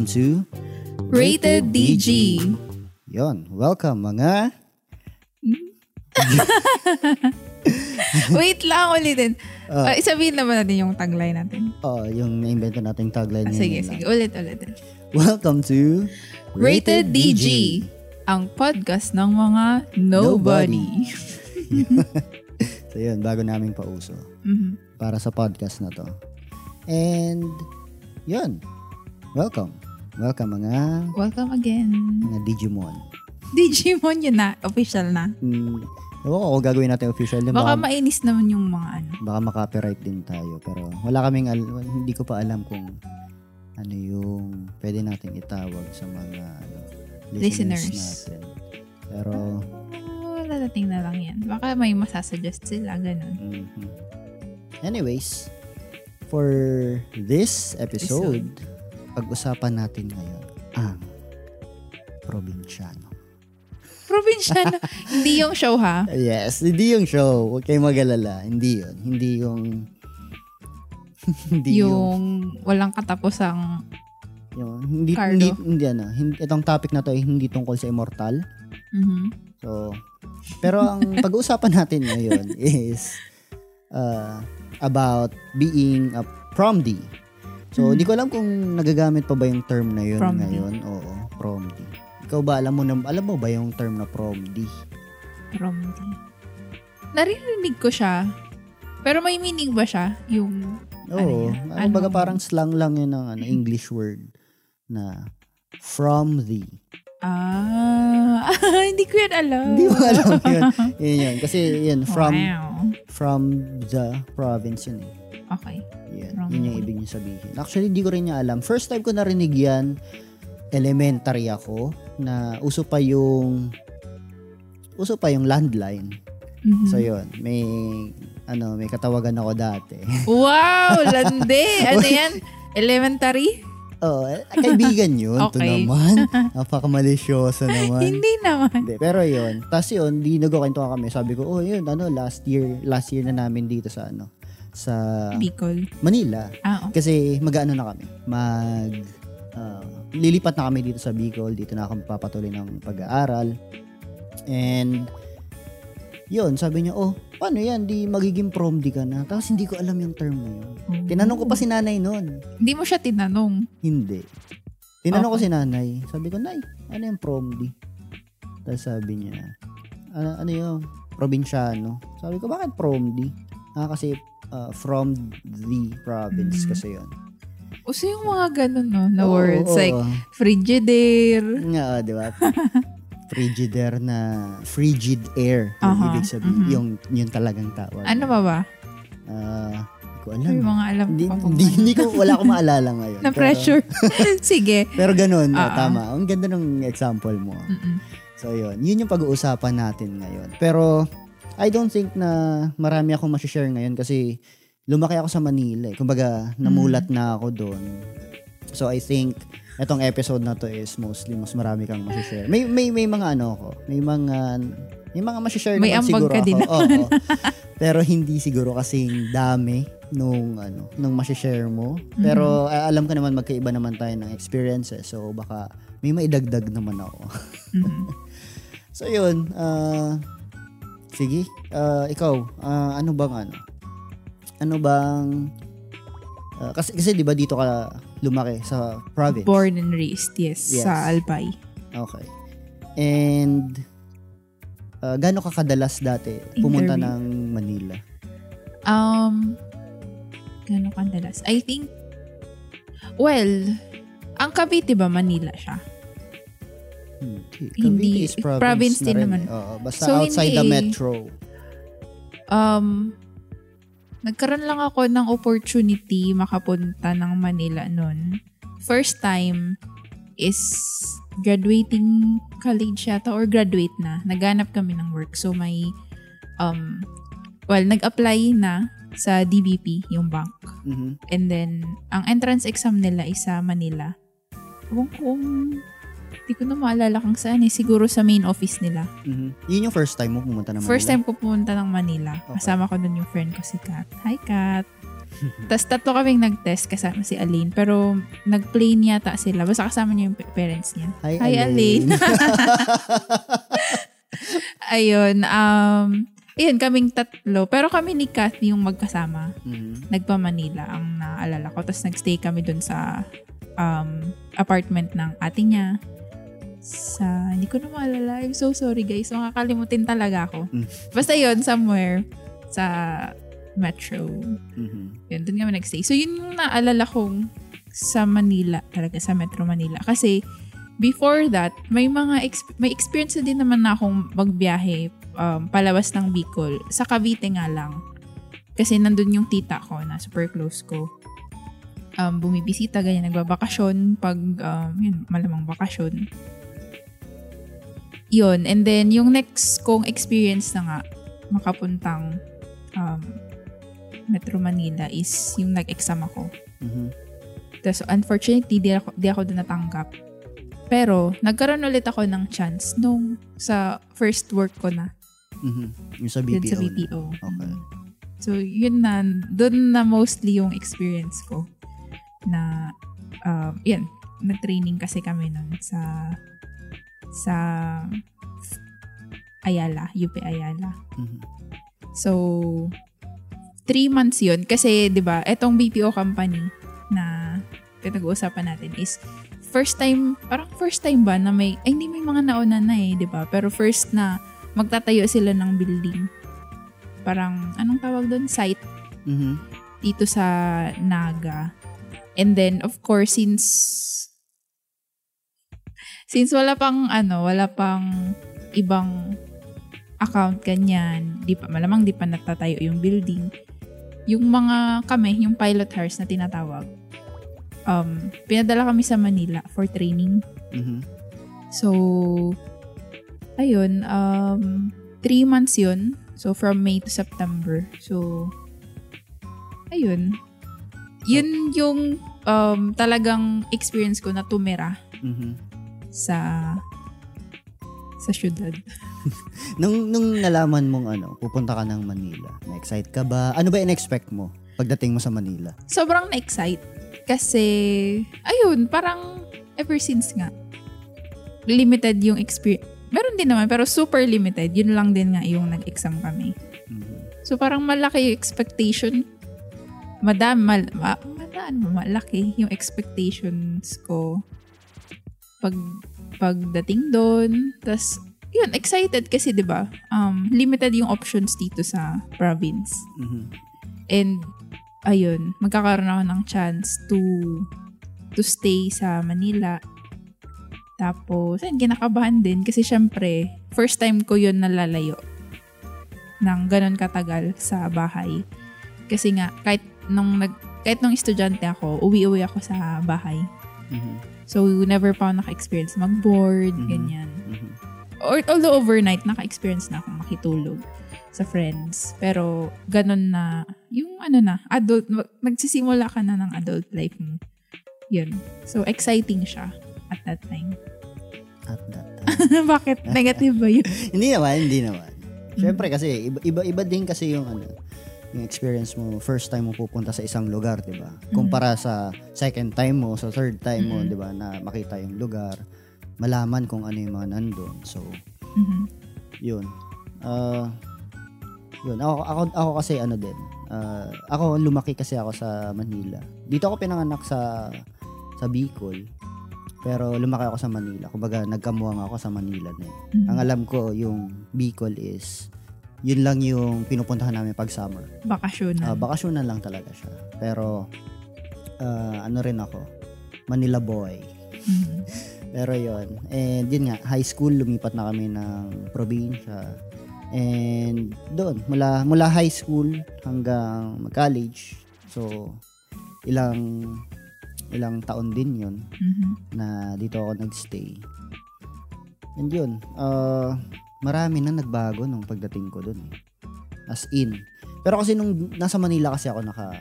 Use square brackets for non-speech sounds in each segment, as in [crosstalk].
Welcome to Rated DG. Yon, welcome mga [laughs] Wait lang ulitin. Ah. Uh, isabihin naman natin yung tagline natin. oh, yung na-invento nating tagline Ah, ngayon sige, lang. sige. Ulit, ulit. Welcome to Rated DG. Ang podcast ng mga nobody. [laughs] So yun, bago naming pauso Mhm. para sa podcast na to. And yun, welcome. Welcome mga Welcome again. mga Digimon. Digimon yun na. Official na. Hmm, ewan ko kung gagawin natin official. Baka, Baka mainis naman yung mga ano. baka makapiright din tayo. Pero wala kaming, al- hindi ko pa alam kung ano yung pwede nating itawag sa mga ano, listeners, Listeners. natin. Pero, Oh, dadating na lang yan. Baka may masasuggest sila. Ganun. mhm. anyways, for this episode, pag-usapan natin ngayon ang probinsyano. Probinsyano. [laughs] Hindi yung show ha. Yes, hindi yung show. Huwag kayong mag-alala. Hindi yun. Hindi yung... hindi yung... Yung walang katapusang yung hindi, Cardo. hindi, hindi, ano. Hindi, itong topic na to ay hindi tungkol sa immortal. mhm. So, pero ang [laughs] pag-uusapan natin ngayon is uh, about being a promdi. So, hindi ko alam kung nagagamit pa ba yung term na yun Promdi. ngayon. Oo, promdi. Ikaw ba, alam mo, na, alam mo ba yung term na promdi? Promdi. Naririnig ko siya. Pero may meaning ba siya? Yung, Ano Oo. yun? Ano, baga Ano? parang slang lang yun ng ano, English word na from the. Ah, [laughs] hindi ko yan alam. Hindi mo alam yun. [laughs] Yun yun. Kasi yun, from Wow. from the province yun eh. Okay. Yan. From Yun yung ibig niya sabihin. Actually, hindi ko rin niya alam. First time ko narinig yan, elementary ako, na uso pa yung uso pa yung landline. Mhm. So yun, may ano, may katawagan ako dati. wow, [laughs] lande. ano yan? Elementary? Oh, eh, kaibigan yun. Ito Okay. naman. Napaka-malisyoso naman. [laughs] Hindi naman. Hindi, pero yun. Tapos yun, di nagkukwento kami. Sabi ko, oh yun, ano, last year, last year na namin dito sa ano, sa Bicol. Manila. Ah, okay. Kasi mag-ano na kami, mag ah, lilipat na kami dito sa Bicol, dito na kami papatuloy ng pag-aaral. And yun, sabi niya, oh, paano yan? Di magiging prom di ka na. Tapos hindi ko alam yung term na yun. Tinanong ko pa si nanay noon. Hindi mo siya tinanong. Hindi. Tinanong ko Okay. si nanay. Sabi ko, nay, ano yung prom di? Tapos sabi niya, ano, ano yung probinsyano? Sabi ko, bakit prom di? Ah, kasi ah, from the province Mhm. kasi yun. Uso yung mga ganun, no? Na Oo, words. oo, like, oo. frigidaire. Oh, di ba? [laughs] Frigidaire na frigid air. Yung Aha, ibig sabihin, mhm. yung, yung talagang tawag. Ano ba ba? Hindi ko alam. Yung mga alam Hindi, ko pa. hindi, hindi ko, wala akong maalala ngayon. [laughs] Na Pero- pressure. [laughs] Sige. Pero, ganun, oh, ah. tama. Ang ganda ng example mo. Mm-mm. So, yun. Yun yung pag-uusapan natin ngayon. Pero, I don't think na marami akong share ngayon kasi lumaki ako sa Manila. Eh. Kumbaga, namulat Mm. na ako doon. So, I think, etong episode na to is mostly mas marami kang share May, may, may mga ano ko. May mga, may mga share May naman ambag siguro ka ako. din. Oo. [laughs] Pero hindi siguro kasing dami nung ano nung share mo. Pero Mm-hmm. ah, alam ko naman magkaiba naman tayo ng experiences. So baka may maidagdag naman ako. Mhm. [laughs] So yun, ah sige, ah, ikaw, ah, ano bang ano? Ano bang ah, kasi kasi 'di ba dito ka lumaki sa province? Born and raised, yes. Yes. Sa Albay. Okay. And uh, gaano ka kadalas dati pumunta Interview. ng Manila? Um, gano'ng kandalas? I think, well, ang Cavite ba, Manila siya? Hindi. Hindi. Cavite is province, Province na din rin naman. eh. Oo, basta So, outside the hindi. metro. Um, nagkaroon lang ako ng opportunity makapunta ng Manila noon. First time is graduating college yata or graduate na. Naghanap kami ng work. So may, um, well, nag-apply na sa DBP, yung bank. Mhm. And then, ang entrance exam nila is sa Manila. Ko kung, di ko na maalala kung saan eh. Siguro sa main office nila. Mhm. Yun yung first time mo pumunta ng Manila? First time ko pumunta ng Manila. Okay. Kasama ko dun yung friend ko si Kat. Hi, Kat. [laughs] Tapos tatlo kaming nag-test kasama si Aline. Pero nag-plane yata sila. Basta kasama niya yung pa- parents niya. Hi, Hi, Aline. [laughs] [laughs] Ayun. Um, ayun, kaming tatlo. Pero kami ni Kathy yung magkasama. Mhm. Nagpa-Manila ang naalala ko. Tapos nagstay kami dun sa um, apartment ng ate niya. Sa, hindi ko na maalala. I'm so sorry guys. Makakalimutin talaga ako. Mm. Basta yun, somewhere sa metro. Mhm. Yun, dun kami nagstay. So, yun yung naalala kong sa Manila, talaga sa Metro Manila. Kasi, before that, may mga, exp- may experience na din naman na akong magbiyahe um, palabas ng Bicol. Sa Cavite nga lang. Kasi nandun yung tita ko na super close ko. Um, bumibisita, ganyan, nagbabakasyon pag, um, yun, malamang bakasyon. Yun. And then, yung next kong experience na nga, makapuntang um, Metro Manila is yung nag-exam ako. Mhm. Tapos, unfortunately, di ako, di ako doon natanggap. Pero, nagkaroon ulit ako ng chance nung sa first work ko na. Mhm. Yung sa Yun BPO. sa na. BPO. Okay. So, yun na, doon na mostly yung experience ko. Na, um, yan, na-training kasi kami nun sa, sa Ayala, UP Ayala. Mhm. So, three months yun. Kasi, di ba, etong BPO company na pinag-uusapan natin is first time, parang first time ba na may, ay hindi may mga nauna na eh, di ba? Pero first na magtatayo sila ng building. Parang, anong tawag doon? Site Mhm. dito sa Naga. And then, of course, since since wala pang ano, wala pang ibang account ganyan, di pa malamang di pa natatayo yung building. Yung mga kami, yung pilot hires na tinatawag. Um, pinadala kami sa Manila for training. Mhm. So, ayun, um, three months yun. So, from May to September. So, ayun. Yun yung um, talagang experience ko na tumira Mhm. Sa sa syudad. [laughs] Nung, nung nalaman mong ano, pupunta ka ng Manila, na-excite ka ba? Ano ba in-expect mo pagdating mo sa Manila? Sobrang na-excite. Kasi, ayun, parang ever since nga, limited yung experience. Meron din naman, pero super limited. Yun lang din nga yung nag-exam kami. Mhm. So parang malaki yung expectation. Madam, mal, ma, malaki yung expectations ko pag pagdating doon. Tapos, yun, excited kasi, di ba? Um, limited yung options dito sa province. Mhm. And, ayun, magkakaroon ako ng chance to to stay sa Manila. Tapos, ayun, kinakabahan din kasi syempre, first time ko yun nalalayo ng ganun katagal sa bahay. Kasi nga, kahit nung, nag, kahit nung estudyante ako, uwi-uwi ako sa bahay. Mhm. So, never pa ako naka-experience mag-board, Mhm. ganyan. Mhm. Or, although overnight, naka-experience na akong makitulog sa friends. Pero, ganun na, yung ano na, adult, nagsisimula ka na ng adult life mo. Yun. So, exciting siya at that time. At that time. [laughs] Bakit? Negative ba yun? [laughs] hindi naman, hindi naman. Siyempre kasi, iba, iba, iba din kasi yung ano, yung experience mo, first time mo pupunta sa isang lugar, di ba? Kumpara sa second time mo, sa third time mo, Mhm. di ba, na makita yung lugar, malaman kung ano yung mga nandun. So, Mhm. yun. Ah, yun. Ako, ako, ako kasi ano din, ah, ako lumaki kasi ako sa Manila. Dito ako pinanganak sa sa Bicol. Pero lumaki ako sa Manila. Kumbaga, nagkamuwang ako sa Manila na eh. Mhm. Ang alam ko, yung Bicol is, yun lang yung pinupuntahan namin pag summer. Bakasyon na. Uh, bakasyonan lang talaga siya. Pero, ah, ano rin ako, Manila boy. Mhm. [laughs] Pero yon And yun nga, high school, lumipat na kami ng probinsya. And doon, mula, mula high school hanggang college. So, ilang ilang taon din yun Mhm. na dito ako nagstay. And yun, uh, marami na nagbago nung pagdating ko dun. eh. As in. Pero kasi nung nasa Manila kasi ako naka,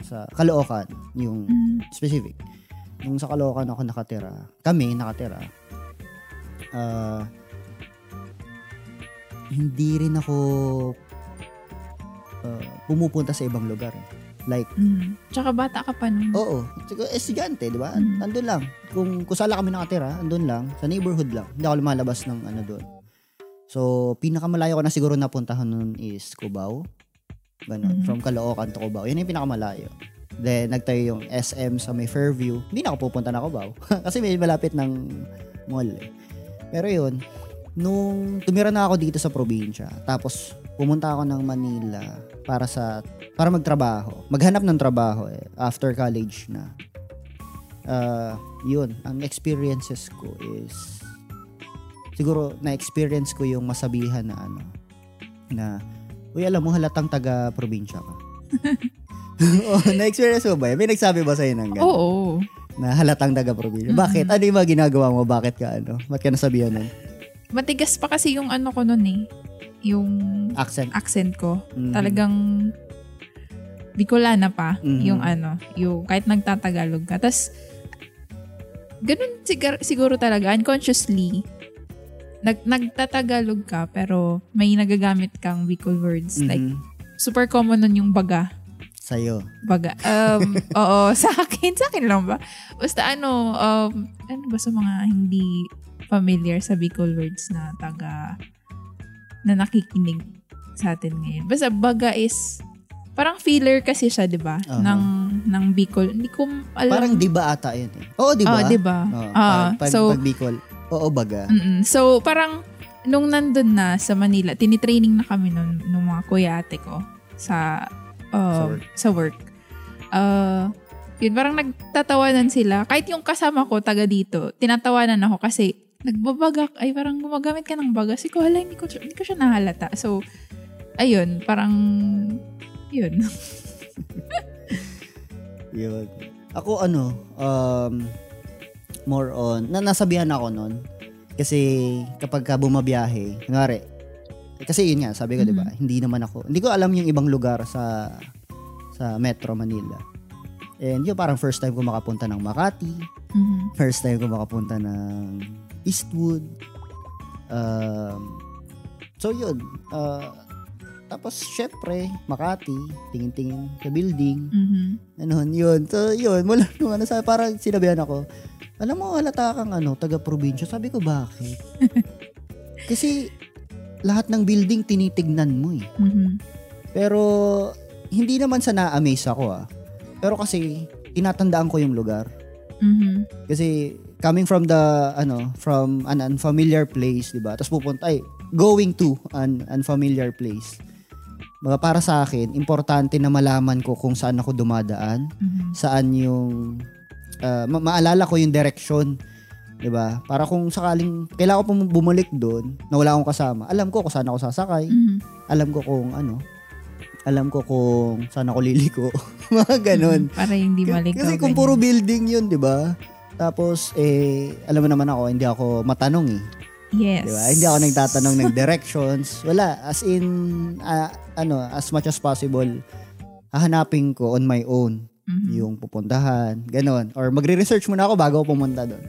sa Caloocan, yung Mhm. specific. Nung sa Caloocan ako nakatira, kami nakatira, ah, hindi rin ako ah, pumupunta sa ibang lugar. eh. Like, Mm. Tsaka bata ka pa nun. oo, estudyante, di ba? Mm. Andun lang. Kung, kung sala kami nakatira, andun lang. Sa neighborhood lang. Hindi ako lumalabas ng ano doon. So, pinakamalayo ko na siguro napuntahan nun is Cubao. Ganun. Mhm. From Caloocan to Cubao. Yun yung pinakamalayo. Then, nagtayo yung SM sa may Fairview. Hindi na ako pupunta na Cubao. [laughs] Kasi may malapit ng mall eh. Pero yun, nung tumira na ako dito sa probinsya, tapos pumunta ako ng Manila para sa para magtrabaho. Maghanap ng trabaho eh, after college na. Ah, yun, ang experiences ko is siguro na-experience ko yung masabihan na ano na uy alam mo halatang taga probinsya ka. [laughs] [laughs] oh, na-experience mo ba? yun? May nagsabi ba sa'yo ng ganun? Oo. Na halatang taga probinsya. Mm-mm. Bakit? Ano yung mga ginagawa mo? Bakit ka ano? Ba't ka nasabihan nun? Matigas pa kasi yung ano ko nun eh. Yung Accent. accent ko. Mhm. Talagang Bicolana pa. Mhm. Yung ano, yung kahit nagtatagalog ka. Tapos, ganun sigar, siguro talaga, unconsciously, nag, nagtatagalog ka, pero may nagagamit kang Bicol words. Like, Mhm. super common nun yung baga. Sa'yo. Baga. Um, [laughs] oo, sa akin. Sa akin lang ba? Basta ano, um, ano ba sa mga hindi familiar sa Bicol words na taga, na nakikinig sa atin ngayon. Basta baga is, parang filler kasi siya, di ba? Aha. Ng, ng Bicol. Hindi ko alam. Parang di ba ata yun eh? Oo, di ba? Oo, di ba? Ah, pag, so, pag Bicol. Oo, baga. mm so, parang, nung nandun na sa Manila, tinitraining na kami nun, nung mga kuya ate ko sa, Sa um, work. sa work. Uh, yun, parang nagtatawanan sila. Kahit yung kasama ko, taga dito, tinatawanan ako kasi nagbabagak, ay parang gumagamit ka ng baga. Kasi ko, hala, hindi ko, hindi ko siya nahalata. So, ayun, parang, yun. [laughs] Yun. Ako ano, um, more on, na nasabihan ako nun. Kasi kapag ka bumabiyahe, ngari, kasi yun nga, sabi ko, di ba, hindi naman ako, hindi ko alam yung ibang lugar sa sa Metro Manila. And yun, parang first time ko makapunta ng Makati, Mhm. first time ko makapunta ng Eastwood. Um, so yun, uh, tapos syempre, Makati, tingin-tingin sa building, Mhm. ano, yun. So, yun. Mula nung ano, sabi, parang sinabihan ako, alam mo, halata kang ano, taga-probinsya. Sabi ko, bakit? [laughs] Kasi, lahat ng building tinitignan mo eh. Mhm. Pero, hindi naman sa na-amaze ako ah. Pero kasi, tinatandaan ko yung lugar. Mhm. Kasi, coming from the, ano, from an unfamiliar place, di ba? Tapos pupunta, ay, going to an unfamiliar place. Mga para sa akin, importante na malaman ko kung saan ako dumadaan, Mhm. saan yung ah, ma- maalala ko yung direction, 'di ba? Para kung sakaling kailangan ko bumalik doon na wala akong kasama, alam ko kung saan ako sasakay, Mhm. alam ko kung ano, alam ko kung saan ako liliko, [laughs] mga ganun. Mhm. Para hindi maligaw. Kasi kung ganyan. puro building 'yun, 'di ba? Tapos eh alam mo naman ako, hindi ako matanong eh. Yes. Di ba? Hindi ako nagtatanong ng directions. Wala. As in, ah, ano, as much as possible, hahanapin ko on my own Mhm. yung pupuntahan. Ganon. Or magre-research muna ako bago ako pumunta doon.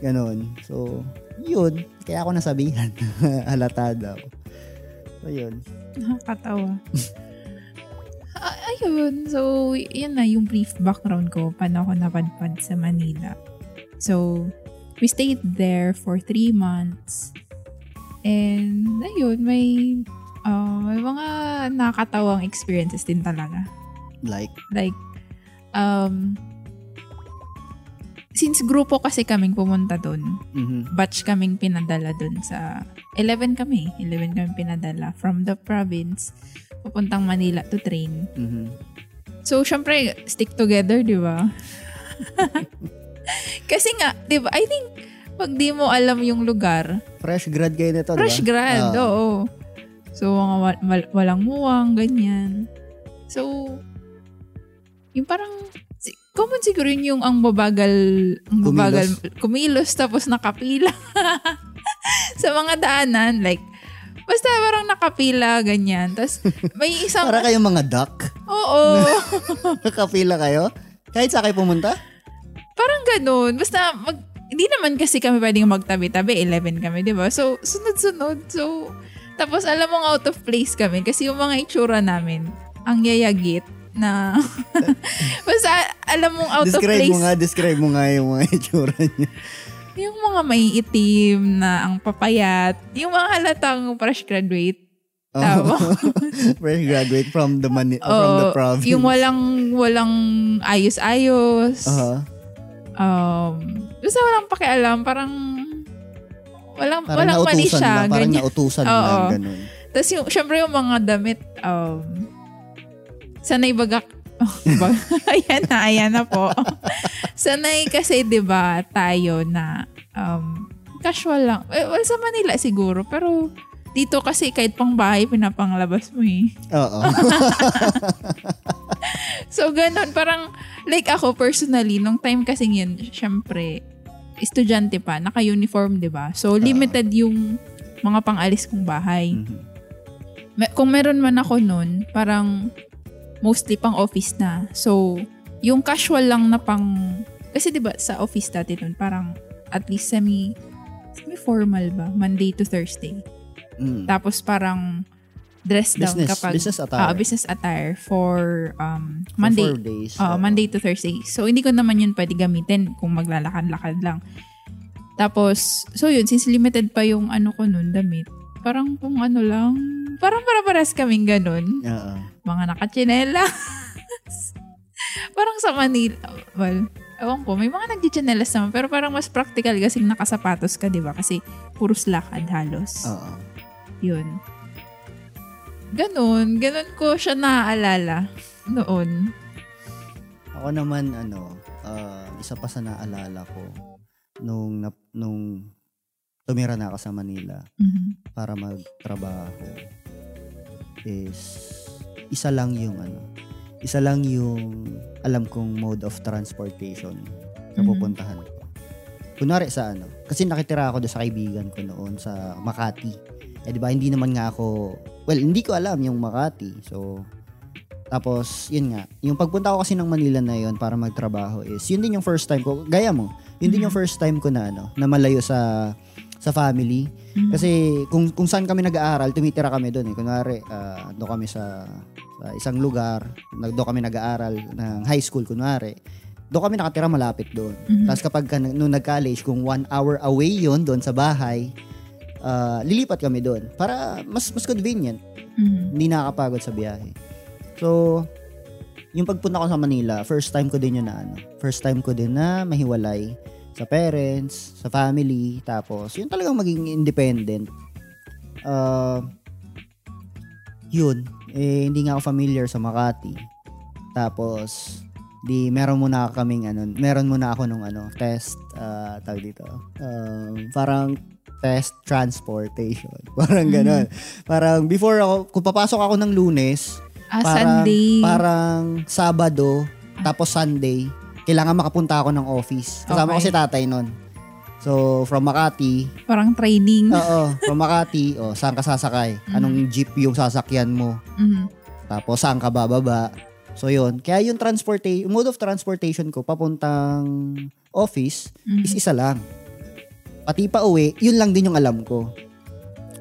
Ganon. So, yun. Kaya ako nasabihan. [laughs] Halata daw. So, yun. Nakakatawa. [laughs] Ah, ayun. So, yun na yung brief background ko. Paano ako napadpad sa Manila. So, we stayed there for three months. And, ayun, may, uh, may mga nakakatawang experiences din talaga. Like, Like, um, since grupo kasi kaming pumunta dun, mhm. batch kaming pinadala dun sa 11 kami. 11 kami pinadala from the province papuntang Manila to train. Mhm. So, syempre, stick together, di ba? [laughs] Kasi nga, di ba, I think, pag di mo alam yung lugar, Fresh grad kayo nito, fresh diba? grad, Ah. oo. So, mga mal- walang muwang, ganyan. So, yung parang, common siguro yun yung ang babagal, ang babagal kumilos tapos nakapila [laughs] sa mga daanan. Like, basta parang nakapila, ganyan. Tapos, may isang, [laughs] Para kayong mga duck. oo, [laughs] Nakapila kayo. Kahit sa kayo pumunta. Parang ganun. Basta, mag, hindi naman kasi kami pwedeng magtabi-tabi. 11 kami, di ba? So, sunod-sunod. So, tapos alam mong out of place kami kasi yung mga itsura namin, ang yayagit. na [laughs] basta alam mong out describe of place. mo nga, describe mo nga yung mga itsura niya. Yung mga may itim na ang papayat. Yung mga halatang fresh graduate. Tama. [laughs] Fresh graduate from the mani- from the Oo, province. Yung walang, walang ayos-ayos. Aha. Um, basta walang pakialam. Parang, walang, Parang walang mali siya. lang. Parang ganyan. nautusan Oo. lang. Ganun. Tapos yung, syempre yung mga damit, um, sanay bagak, [laughs] bag- [laughs] ayan na, ayan na po. [laughs] sanay kasi, di ba, tayo na, um, casual lang. Eh, well, sa Manila siguro, pero dito kasi kahit pang bahay, pinapanglabas mo eh. Oo. So, ganun. Parang, like ako personally, nung time kasi yun, syempre, estudyante pa, naka-uniform, di ba? So, limited yung mga pang-alis kong bahay. Mhm. Me- kung meron man ako nun, parang mostly pang office na. So, yung casual lang na pang... Kasi 'di ba sa office dati nun, parang at least semi semi-formal ba? Monday to Thursday. Mm. Tapos parang dress down Business, kapag... business attire. Ah, business attire for um, For Monday. four days. Ah, Oo. Monday to Thursday. So, hindi ko naman yun pwede gamitin kung maglalakad-lakad lang. Tapos, so yun, since limited pa yung ano ko nun, damit, parang kung ano lang, parang para-paras kaming ganun. Oo. Mga nakachinela. [laughs] parang sa Manila, well, ewan ko, may mga nagchichinelas naman, pero parang mas practical kasi nakasapatos ka, di ba? Kasi puros lakad halos. Oo. Yun. Ganun. Ganun ko siya naaalala noon. Ako naman, ano, ah, isa pa sa naalala ko, nung, nap- nung tumira na ako sa Manila Mhm. para magtrabaho, is isa lang yung ano, isa lang yung alam kong mode of transportation na Mhm. pupuntahan ko. Kunwari sa ano, kasi nakitira ako doon sa kaibigan ko noon sa Makati. Eh di ba hindi naman nga ako, well, hindi ko alam yung Makati. So, tapos, yun nga, yung pagpunta ko kasi ng Manila na yun para magtrabaho is, yun din yung first time ko, gaya mo, yun din yung first time ko na ano, na malayo sa sa family. Mhm. Kasi kung kung saan kami nag-aaral, tumitira kami doon eh. Kunwari, ah, doon kami sa, sa isang lugar, nag doon kami nag-aaral ng high school kunwari. Doon kami nakatira malapit doon. Mhm. Tapos kapag ka, nung nag-college, kung one hour away yon doon sa bahay, ah, lilipat kami doon para mas mas convenient. Mhm. Hindi nakakapagod sa biyahe. So, yung pagpunta ko sa Manila, first time ko din yun na ano. First time ko din na mahiwalay sa parents, sa family, tapos yun talagang maging independent. Uh, yun, eh, hindi nga ako familiar sa Makati. Tapos, di meron muna kaming ano, meron muna ako nung ano, test, uh, tawag dito, um, parang test transportation. [laughs] Parang ganon. Parang before ako, kung papasok ako ng lunes, Ah, parang, Sunday. Parang Sabado, tapos Sunday, kailangan makapunta ako ng office. Kasama ko Okay. si tatay nun. So, from Makati, Parang training. oo, from Makati, [laughs] oh, saan ka sasakay? Anong jeep yung sasakyan mo? Mhm. Tapos, saan ka bababa? So, yun. Kaya yung transportation, mode of transportation ko, papuntang office, Mhm. is isa lang. Pati pa uwi, yun lang din yung alam ko.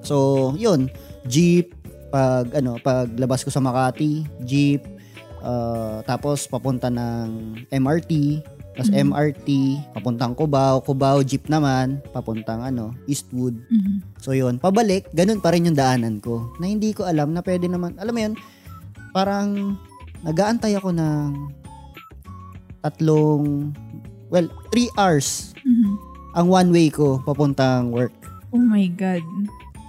So, yun. Jeep, pag, ano, pag labas ko sa Makati, jeep, uh, tapos papunta ng MRT, tapos Mhm. MRT, papuntang Cubao, Cubao, jeep naman, papuntang ano, Eastwood. Mhm. So yun, pabalik, ganun pa rin yung daanan ko. Na hindi ko alam na pwede naman, alam mo yun, parang nagaantay ako ng tatlong, well, three hours Mhm. Ang one way ko papuntang work. Oh my God.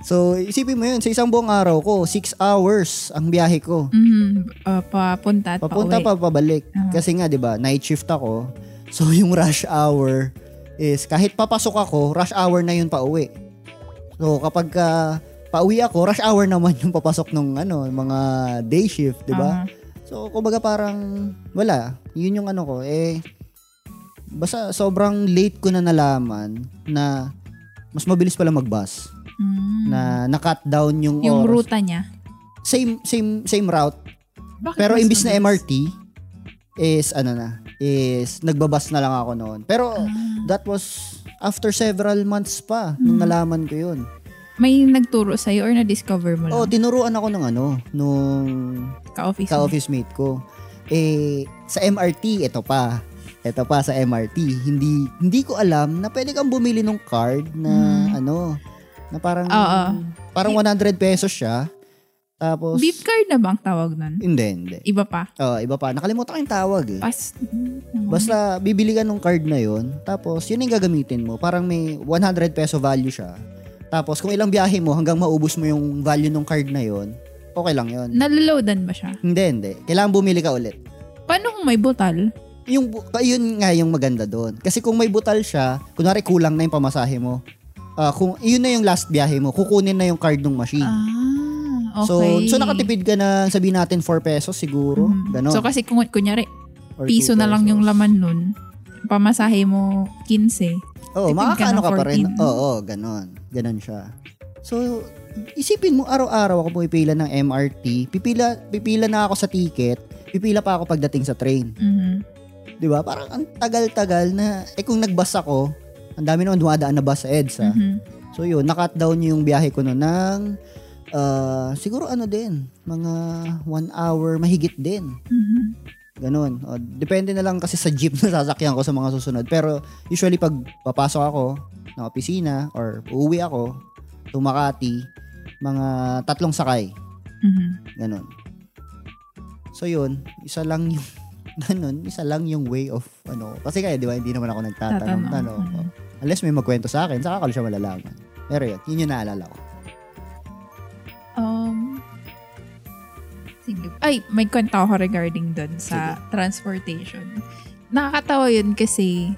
So, isipin mo yun, sa isang buong araw ko, six hours ang biyahe ko. Mhm. Ah, papunta at Papunta pa, pabalik. Ah. Kasi nga, di ba, night shift ako. So, [laughs] yung rush hour is, kahit papasok ako, rush hour na yun pa uwi. So, kapag ka pauwi ako, rush hour naman yung papasok nung ano, mga day shift, di ba? Ah. So, kumbaga parang, wala. Yun yung ano ko, eh, basta sobrang late ko na nalaman na mas mabilis pala mag-bus. Mm. Na na-cut down yung, yung oras. ruta niya. Same, same, same route. Bakit Pero imbis na? MRT, is ano na, is nagbabas na lang ako noon. Pero Ah. that was after several months pa nung Hmm. nalaman ko yun. May nagturo sa'yo or na-discover mo lang? Oh, tinuruan ako ng ano, nung ka-office ka-office mate ko. Eh, sa MRT, ito pa. Ito pa sa MRT. Hindi hindi ko alam na pwede kang bumili ng card na Mm. ano, na parang Oo. parang 100 pesos siya. Tapos Beef card na bang tawag nun? hindi, hindi. Iba pa. Oh, iba pa. Nakalimutan ko yung tawag eh. Pas. Basta bibili ka ng card na yon, tapos yun yung gagamitin mo. Parang may 100 peso value siya. Tapos kung ilang biyahe mo hanggang maubos mo yung value ng card na yon, okay lang yon. Naloloadan ba siya? Hindi, hindi. Kailangan bumili ka ulit. Paano kung may butal? Yung, yun nga yung maganda doon. Kasi kung may butal siya, kunwari kulang na yung pamasahe mo, ah, kung yun na yung last biyahe mo, kukunin na yung card ng machine. Ah, So, okay. so nakatipid ka na, sabihin natin 4 pesos siguro. Mhm. Ganon. So kasi kung kunyari, Or piso 2 na lang yung laman nun, pamasahe mo 15. Oo, ka makakaano ng ka pa rin. 14. Oo, ganon. Ganon siya. So, isipin mo, araw-araw ako pumipila ng MRT, pipila, pipila na ako sa ticket, pipila pa ako pagdating sa train. Mhm. Di ba? Parang ang tagal-tagal na, eh kung nagbus ako, ang dami naman dumadaan na bus sa EDSA. Mhm. So yun, nakat down yung biyahe ko noon ng, ah, siguro ano din, mga one hour, mahigit din. Mhm. Ganun. O, depende na lang kasi sa jeep na [laughs] sasakyan ko sa mga susunod. Pero usually pag papasok ako ng opisina or uuwi ako to Makati, mga tatlong sakay. Mhm. Ganun. So yun, isa lang yung ganun, isa lang yung way of ano. Kasi kaya di ba hindi naman ako nagtatanong Tatanong. tanong. Mhm. Unless may magkwento sa akin, saka ko siya malalaman. Pero yun, yun yung naalala ko. Um, sige. Ay, may kwento ako regarding dun sa transportation. Nakakatawa yun kasi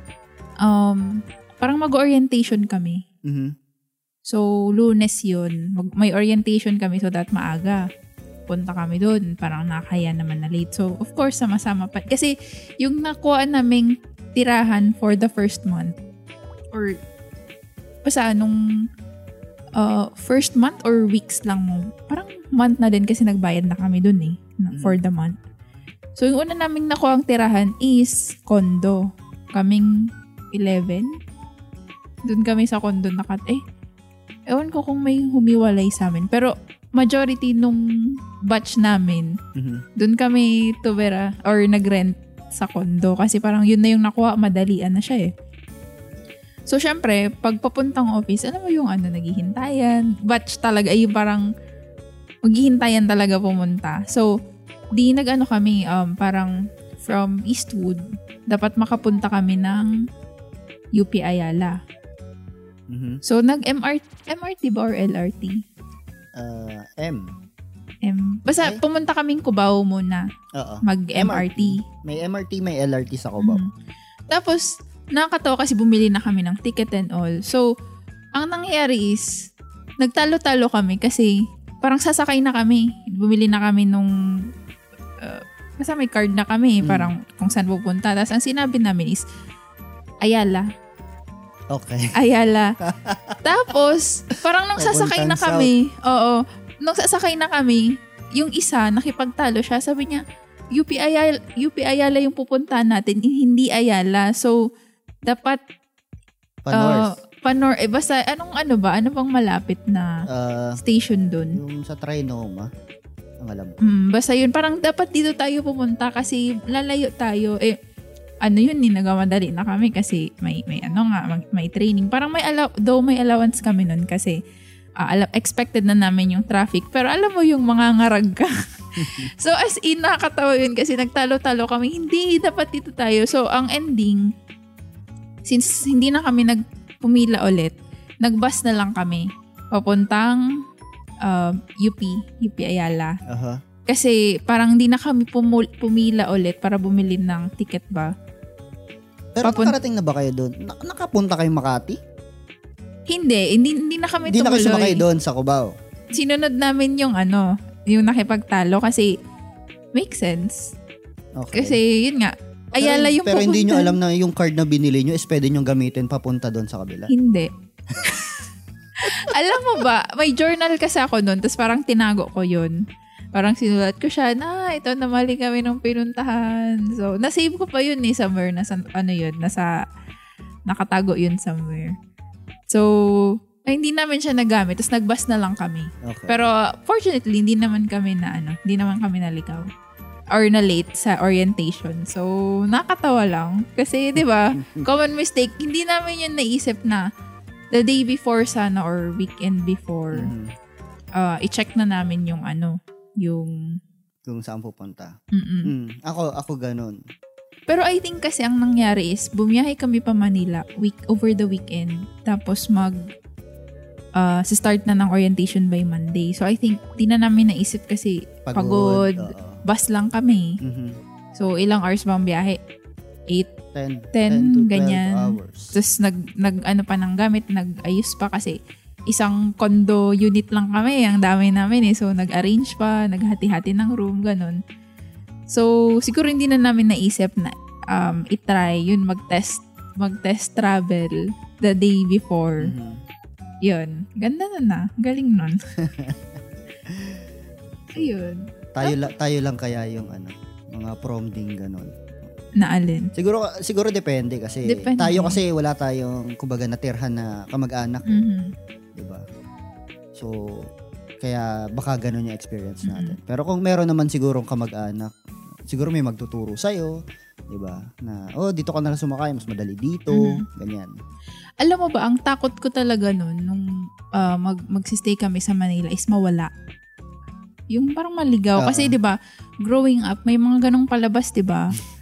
um, parang mag-orientation kami. Mhm. So, lunes yun. Mag- may orientation kami so that maaga. Punta kami doon. Parang nakakaya naman na late. So, of course, sama-sama pa. Kasi, yung nakuha naming tirahan for the first month or basta nung uh, first month or weeks lang mo. Parang month na din kasi nagbayad na kami doon eh. Mhm. For the month. So, yung una naming nakuha ang tirahan is condo. Kaming 11. Doon kami sa condo nakat. Eh, ewan ko kung may humiwalay sa amin. Pero, majority nung batch namin, Mhm. doon kami tumira or nag-rent sa condo. Kasi parang yun na yung nakuha, madalian na siya eh. So, syempre, pag papuntang office, alam mo yung ano, naghihintayan. Batch talaga, ay parang maghihintayan talaga pumunta. So, di nag-ano kami, um, parang from Eastwood, dapat makapunta kami ng UP Ayala. Mhm. So, nag-MRT, MRT ba or LRT? Ah, M. M, basta Ay. pumunta kaming Cubao muna, Oo. mag-MRT. May MRT, may LRT sa Cubao. Mhm. Tapos, nakakatawa kasi bumili na kami ng ticket and all. So, ang nangyayari is, nagtalo-talo kami kasi parang sasakay na kami. Bumili na kami nung, uh, basta may card na kami, Mm. parang kung saan pupunta. Tapos, ang sinabi namin is, Ayala. Okay. [laughs] Ayala. [laughs] Tapos, parang nung sasakay na kami, oo, nung sasakay na kami, yung isa, nakipagtalo siya, sabi niya, UP Ayala, UP Ayala yung pupuntahan natin, hindi Ayala. So, dapat, Panors. uh, panor, eh, basta, anong ano ba? Ano bang malapit na Ah, station dun? yung sa Trinoma. Ang alam ko. Mm, basta yun, parang dapat dito tayo pumunta kasi lalayo tayo. Eh, ano yun, ni nagamadali na kami kasi may, may ano nga, may training. Parang may allow, though may allowance kami nun kasi ah, alam, expected na namin yung traffic. Pero alam mo yung mga ngarag ka. [laughs] so as in, nakakatawa yun kasi nagtalo-talo kami. Hindi, dapat dito tayo. So ang ending, since hindi na kami nagpumila ulit, nagbus na lang kami. Papuntang uh, UP, UP Ayala. Aha. Kasi parang hindi na kami pumul- pumila ulit para bumili ng ticket ba. Pero Papun- nakarating na ba kayo doon? Na- nakapunta kayong Makati? Hindi, hindi, hindi na kami Hindi na kayo tumuloy. sumakay doon sa Cubao. Sinunod namin yung ano, yung nakipagtalo kasi make sense. Okay. Kasi yun nga, Ayala pero, yung Pero hindi nyo alam na yung card na binili nyo is pwede nyo gamitin papunta doon sa kabila. Hindi. [laughs] alam mo ba, may journal kasi ako noon, tapos parang tinago ko yun. Parang sinulat ko siya, na ito na mali kami nung pinuntahan. So, nasave ko pa yun eh, somewhere. Nasa, ano yun, nasa, nakatago yun somewhere. So, ay, hindi namin siya nagamit. Tapos nagbas na lang kami. Okay. Pero, fortunately, hindi naman kami na, ano, hindi naman kami naligaw. or na late sa orientation. So, nakatawa lang. Kasi, di ba, [laughs] common mistake, hindi namin yun naisip na the day before sana or weekend before, Mhm. uh, i-check na namin yung ano, yung... Kung saan pupunta. Mm-mm. Mm. Ako, ako ganun. Pero I think kasi ang nangyari is, bumiyahe kami pa Manila week over the weekend. Tapos mag uh, sa start na ng orientation by Monday. So I think di na namin naisip kasi Pagod. oo. bus lang kami. Mhm. So ilang hours ba ang biyahe? 8. 10, 10, 10 to 12 ganyan. hours. Tapos nag, nag ano pa ng gamit, nag-ayos pa kasi isang condo unit lang kami. Ang dami namin eh. So nag-arrange pa, naghati-hati ng room, ganun. So siguro hindi na namin naisip na um, itry yun, mag-test mag-test travel the day before. Mhm. Yun. Ganda na na. Galing nun. [laughs] Ayun. Tayo, la- tayo lang kaya yung ano, mga prom ding ganun. Naalin. Siguro siguro depende kasi Depende. tayo kasi wala tayong kumbaga natirhan na kamag-anak, Mhm. 'Di ba? So kaya baka ganun yung experience Mm-hmm. natin. Pero kung meron naman sigurong kamag-anak, siguro may magtuturo sa 'di ba? Na oh, dito ka na lang sumakay, mas madali dito, Mhm. ganyan. Alam mo ba, ang takot ko talaga nun, nung ah, mag, magsistay kami sa Manila is mawala. Yung parang maligaw. Oo. Kasi, di ba, growing up, may mga ganong palabas, di ba? [laughs]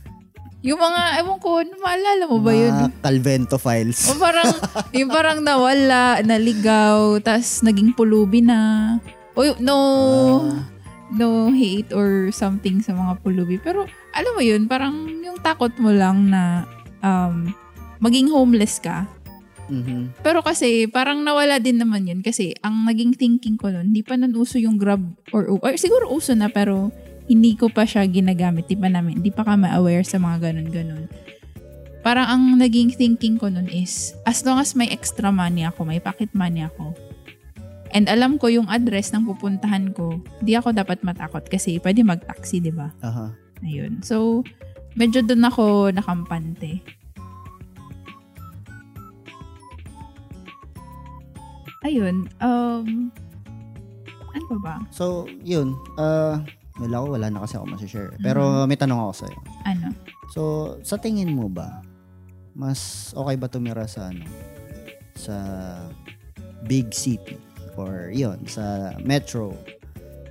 Yung mga, ewan ko, maalala mo ba yun? Mga Calvento files. O parang, yung parang nawala, naligaw, tas naging pulubi na. O, no, Ah. no hate or something sa mga pulubi. Pero, alam mo yun, parang yung takot mo lang na um, maging homeless ka. Mhm. Pero kasi, parang nawala din naman yun. Kasi, ang naging thinking ko nun, hindi pa nun uso yung Grab or Uber. Or, siguro uso na, pero hindi ko pa siya ginagamit. Di pa namin, di pa kami aware sa mga ganun-ganun. Parang ang naging thinking ko nun is, as long as may extra money ako, may pocket money ako, and alam ko yung address ng pupuntahan ko, di ako dapat matakot kasi pwede mag-taxi, di ba? Aha. Ayun. So, medyo doon ako nakampante. Ayun. Um, ano pa ba? So, yun. Uh, wala ko, wala na kasi ako masashare. Pero may tanong ako sa'yo. Ano? So, sa tingin mo ba, mas okay ba tumira sa ano? Sa big city or yon sa metro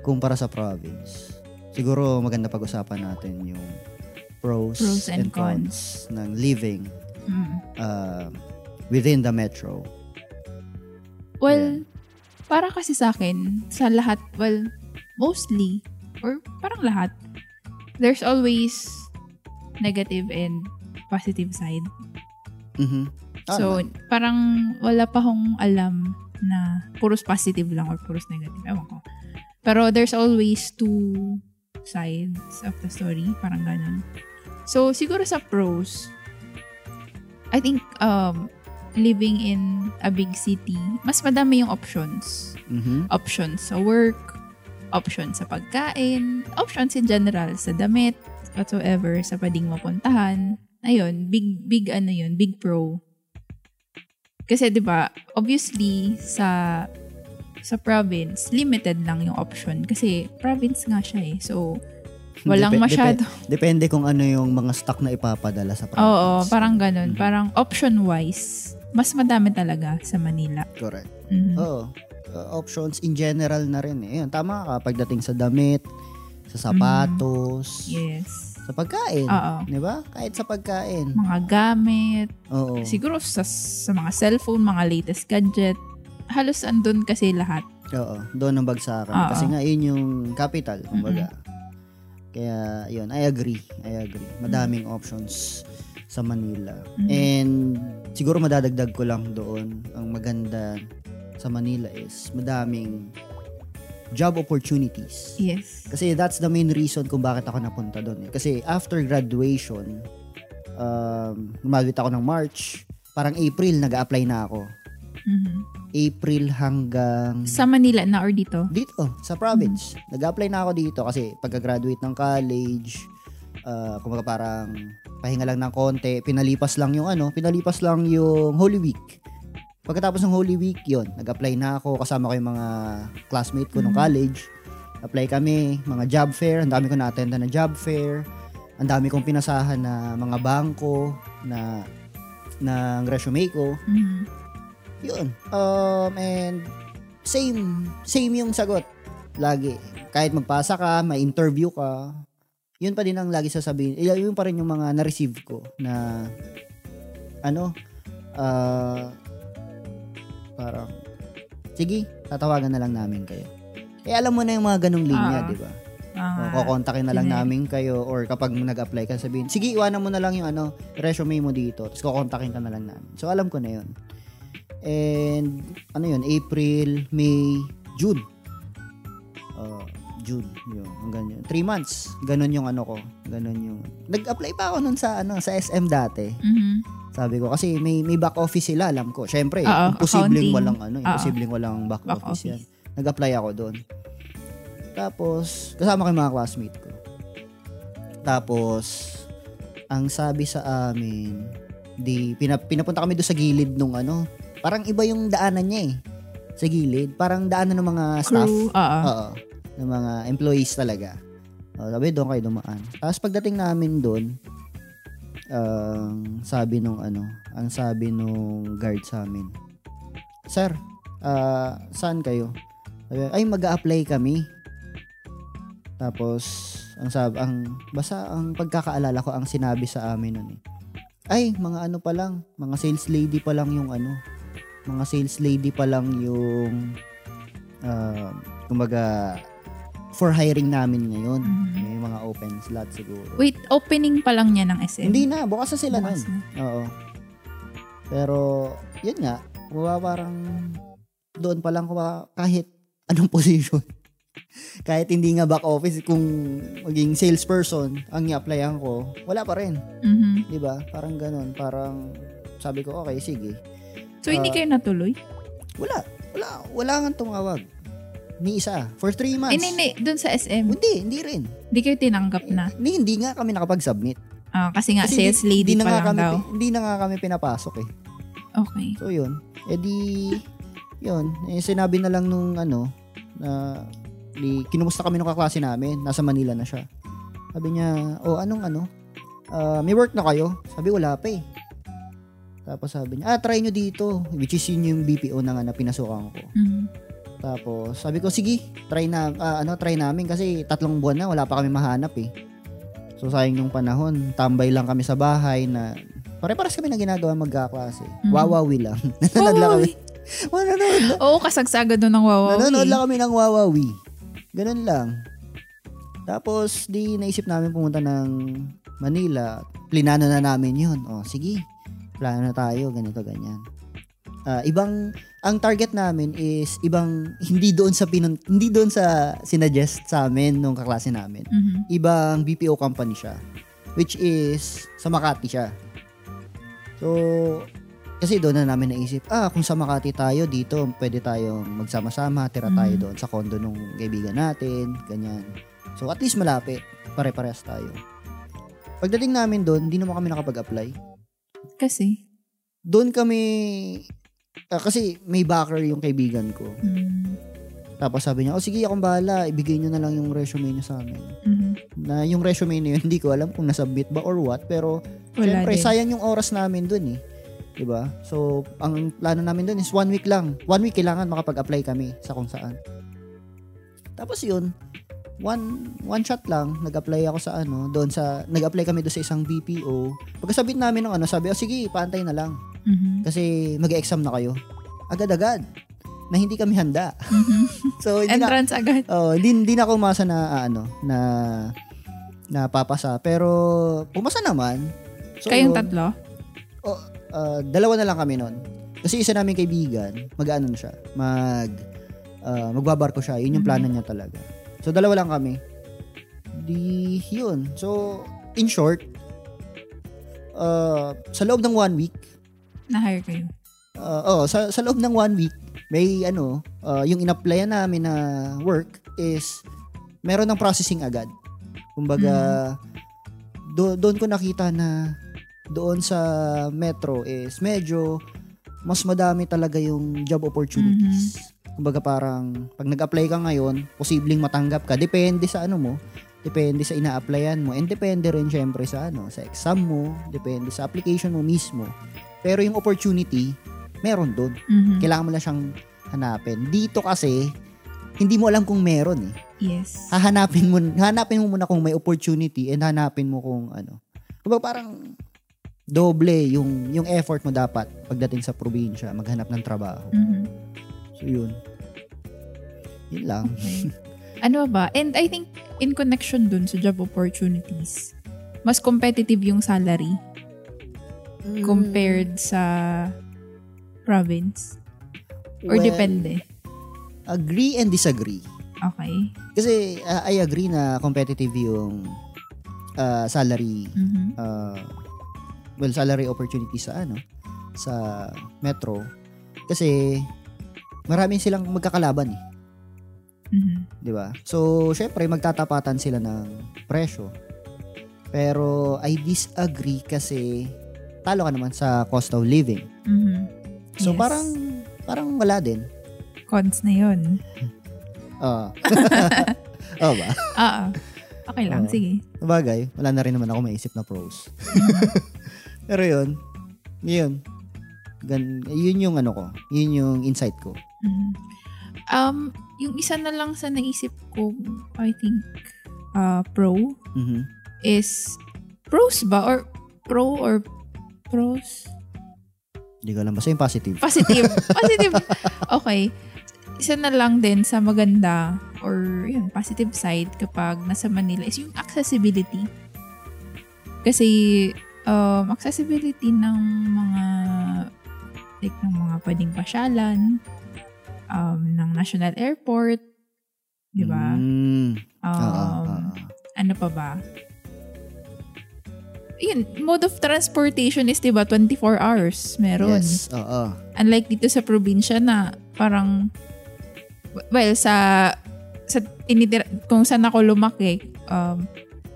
kumpara sa province? Siguro maganda pag-usapan natin yung pros, Pros and cons ng living Mm. uh, within the metro. Well, para kasi sa akin, sa lahat, well, mostly, or parang lahat, there's always negative and positive side. Mhm. Ah, So, naman. parang wala pa akong alam na puros positive lang or puros negative. Ewan ko. Pero there's always two sides of the story. Parang ganun. So, siguro sa pros, I think um, living in a big city, mas madami yung options. Mhm. Options sa work, options sa pagkain, options in general sa damit, whatsoever, sa pwedeng mapuntahan. Ayun, big, big ano yun, big pro. Kasi 'di ba, obviously sa sa province, limited lang yung option kasi province nga siya eh. So walang Depe- masyado. depe- depende kung ano yung mga stock na ipapadala sa province. Oo, parang ganun. Mhm. Parang option wise, mas madami talaga sa Manila. Correct. Mhm. Oo. Uh, options in general na rin eh. Yun, tama ka. Pagdating sa damit, sa sapatos, Yes. sa pagkain. Oo. Di ba? Kahit sa pagkain. Mga gamit, Oo. siguro sa, sa mga cellphone, mga latest gadget, halos andun kasi lahat. Oo. Doon ang bagsakan. Oo. Kasi nga, yun yung capital, kumbaga. Kaya, yun. I agree. I agree. Madaming options sa Manila. Mhm. And siguro madadagdag ko lang doon, ang maganda sa Manila is madaming job opportunities. Yes. Kasi that's the main reason kung bakit ako napunta doon. Eh. Kasi after graduation, um, gumagawit ako ng March, parang April, nag apply na ako. Mhm. April hanggang Sa Manila na or dito? dito, sa province. nag apply na ako dito kasi pagka-graduate ng college, uh, kumbaga parang pahinga lang ng konti, pinalipas lang yung ano, pinalipas lang yung Holy Week. Pagkatapos ng Holy Week, yon nag-apply na ako, kasama ko yung mga classmate ko nung Mhm. college. apply kami, mga job fair, ang dami ko na-attend na job fair, ang dami kong pinasahan na mga bangko na ng resume ko. Mhm. Yun. Um, and same, same yung sagot. Lagi. Kahit magpasa ka, may interview ka, yun pa din ang lagi sasabihin. Yun pa rin yung mga na-receive ko na ano, ah, parang, sige, tatawagan na lang namin kayo. Eh, alam mo na yung mga ganong linya, Ah. di ba? Ah, O, kukontakin na lang Sige. namin kayo or kapag nag-apply ka, sabihin, sige, iwanan mo na lang yung ano, resume mo dito. Tapos kukontakin ka na lang namin. So, alam ko na yun. And, ano yun, April, May, June. Uh, June, yun. Hanggang yun. Three months. Ganon yung ano ko. Ganon yung... Nag-apply pa ako nun sa, ano, sa SM dati. mhm. Sabi ko, kasi may, may back office sila, alam ko. Siyempre, Oo, imposibleng accounting. walang, ano, Oo. imposibleng walang back, Back office, yan. office. Nag-apply ako doon. Tapos, kasama ko yung mga classmate ko. Tapos, ang sabi sa amin, di, pinap, pinapunta kami doon sa gilid nung ano, parang iba yung daanan niya eh. Sa gilid. Parang daanan ng mga staff. Crew, oo. Oo. Ng mga employees talaga. O, sabi, doon kayo dumaan. Tapos pagdating namin doon, ang sabi nung ano, ang sabi nung guard sa amin, Sir, ah, saan kayo? Ay, mag-a-apply kami. Tapos, ang sabi, ang, basta ang pagkakaalala ko, ang sinabi sa amin nun eh, ay, mga ano pa lang, mga sales lady pa lang yung ano, mga sales lady pa lang yung, uh, kumbaga, for hiring namin ngayon. Mhm. May mga open slot siguro. Wait, opening pa lang niya ng SM. Hindi na, bukas na sila Bukas nun. na. Oo. Pero, yun nga, kuha parang doon pa lang kuha kahit anong [laughs] position. kahit hindi nga back office, kung maging salesperson, ang i-applyan ko, wala pa rin. Mhm. Di ba? Parang ganun. Parang sabi ko, okay, sige. So, hindi Ah. kayo natuloy? Wala. Wala. Wala nga tumawag. Ni isa. For three months. Eh, hindi, hindi. Doon sa SM. Hindi, hindi rin. Hindi kayo tinanggap na. Hindi, hindi nga kami nakapag-submit. Ah, kasi nga, Kasi sales di- lady di pa lang kami, daw. Hindi na nga kami pinapasok eh. Okay. So yun. Eh di, yun. Eh, sinabi na lang nung ano, na di, kinumusta kami nung kaklase namin. Nasa Manila na siya. Sabi niya, oh anong ano? Ah, may work na kayo? Sabi, wala pa eh. Tapos sabi niya, ah, try nyo dito. Which is yun yung BPO na nga na pinasukan ko. Mhm. Tapos sabi ko, sige, try na, ah, ano, try namin kasi tatlong buwan na, wala pa kami mahanap eh. So sayang yung panahon, tambay lang kami sa bahay na pare-pares kami na ginagawa magkaklase. Mhm. Wawawi lang. [laughs] Nanonood lang kami. [laughs] Manonood lang. Oo, kasagsagan doon ng wawawi. Nanonood lang kami ng Wawawi. Ganun lang. Tapos, di naisip namin pumunta ng Manila. Plinano na namin yun. O, sige. Plano na tayo. Ganito, ganyan. Ah, ibang, ang target namin is ibang, hindi doon sa pinun, hindi doon sa sinadjust sa amin nung kaklase namin. Mhm. Ibang BPO company siya. Which is, sa Makati siya. So, kasi doon na namin naisip, ah, kung sa Makati tayo, dito, pwede tayong magsama-sama, tira tayo Mm. doon sa condo nung kaibigan natin, ganyan. So, at least malapit. Pare-parehas tayo. Pagdating namin doon, hindi naman kami nakapag-apply. Kasi, Doon kami, ah, kasi may backer yung kaibigan ko. mm, Tapos sabi niya, oh sige, akong bahala, ibigay nyo na lang yung resume nyo sa amin. mhm. Na yung resume yun, [laughs] hindi ko alam kung nasubmit ba or what, pero wala din. sayang yung oras namin dun eh. 'Di ba? So, ang plano namin dun is one week lang. One week kailangan makapag-apply kami sa kung saan. Tapos yun, one one shot lang, nag-apply ako sa ano, doon sa nag-apply kami doon sa isang BPO. Pagkasabit namin ng ano, sabi, oh sige, paantay na lang Mhm. kasi mag-exam na kayo. Agad-agad na hindi kami handa. Mhm. [laughs] So, hindi na, Entrance agad. oh, hindi, hindi na ako umasa na ah, ano, na na papasa. Pero pumasa naman. So, Kayong tatlo? Ah, dalawa na lang kami noon. Kasi isa namin kaibigan, mag-ano na siya, mag ah, magbabarko siya. Yun yung plano niya talaga. So dalawa lang kami. Di yun. So in short, uh, sa loob ng one week, Na-hire kayo. uh, oh, sa, sa loob ng one week, may ano, ah, yung in-applyan namin na work is meron ng processing agad. Kumbaga, do, doon ko nakita na doon sa metro is medyo mas madami talaga yung job opportunities. Kumbaga parang pag nag-apply ka ngayon, posibleng matanggap ka. Depende sa ano mo, depende sa ina-applyan mo, and depende rin syempre sa ano, sa exam mo, depende sa application mo mismo. Pero yung opportunity, meron doon. Mhm. Kailangan mo lang siyang hanapin. Dito kasi, hindi mo alam kung meron eh. Yes. Hahanapin mo, hanapin mo muna kung may opportunity and hanapin mo kung ano. Kumbaga parang doble yung yung effort mo dapat pagdating sa probinsya, maghanap ng trabaho. Mhm. So yun. Yun lang. Okay. ano ba? And I think in connection dun sa job opportunities, mas competitive yung salary compared sa province? Or Well, depende? Agree and disagree. Okay. Kasi uh, I agree na competitive yung uh, salary Mhm. uh, well salary opportunity sa ano sa metro kasi marami silang magkakalaban eh, Mhm. 'di ba? So, syempre magtatapatan sila ng presyo. Pero I disagree kasi talo ka naman sa cost of living. Mhm. So Yes. parang parang wala din. Cons na yun. [laughs] Oo. [laughs] Oo ba? Oo. Okay lang, Oo. sige. Sabagay, wala na rin naman ako maisip na pros. [laughs] Pero yun, yun. Gan, yun yung ano ko. Yun yung insight ko. Mhm. Um, yung isa na lang sa naisip ko, I think, uh, pro, Mhm. is pros ba? Or pro or pros? Hindi ko alam. Basta yung positive. Positive. [laughs] Positive. Okay. Isa na lang din sa maganda or yun, positive side kapag nasa Manila is yung accessibility. Kasi um, accessibility ng mga like ng mga pwedeng pasyalan, um, ng national airport, di ba? Mm. Um, Oo, oo. ano pa ba? Yun, mode of transportation is, di ba, 24 hours meron. Yes. Oo. Unlike dito sa probinsya na parang, well, sa, sa tinitira, kung saan ako lumaki, um,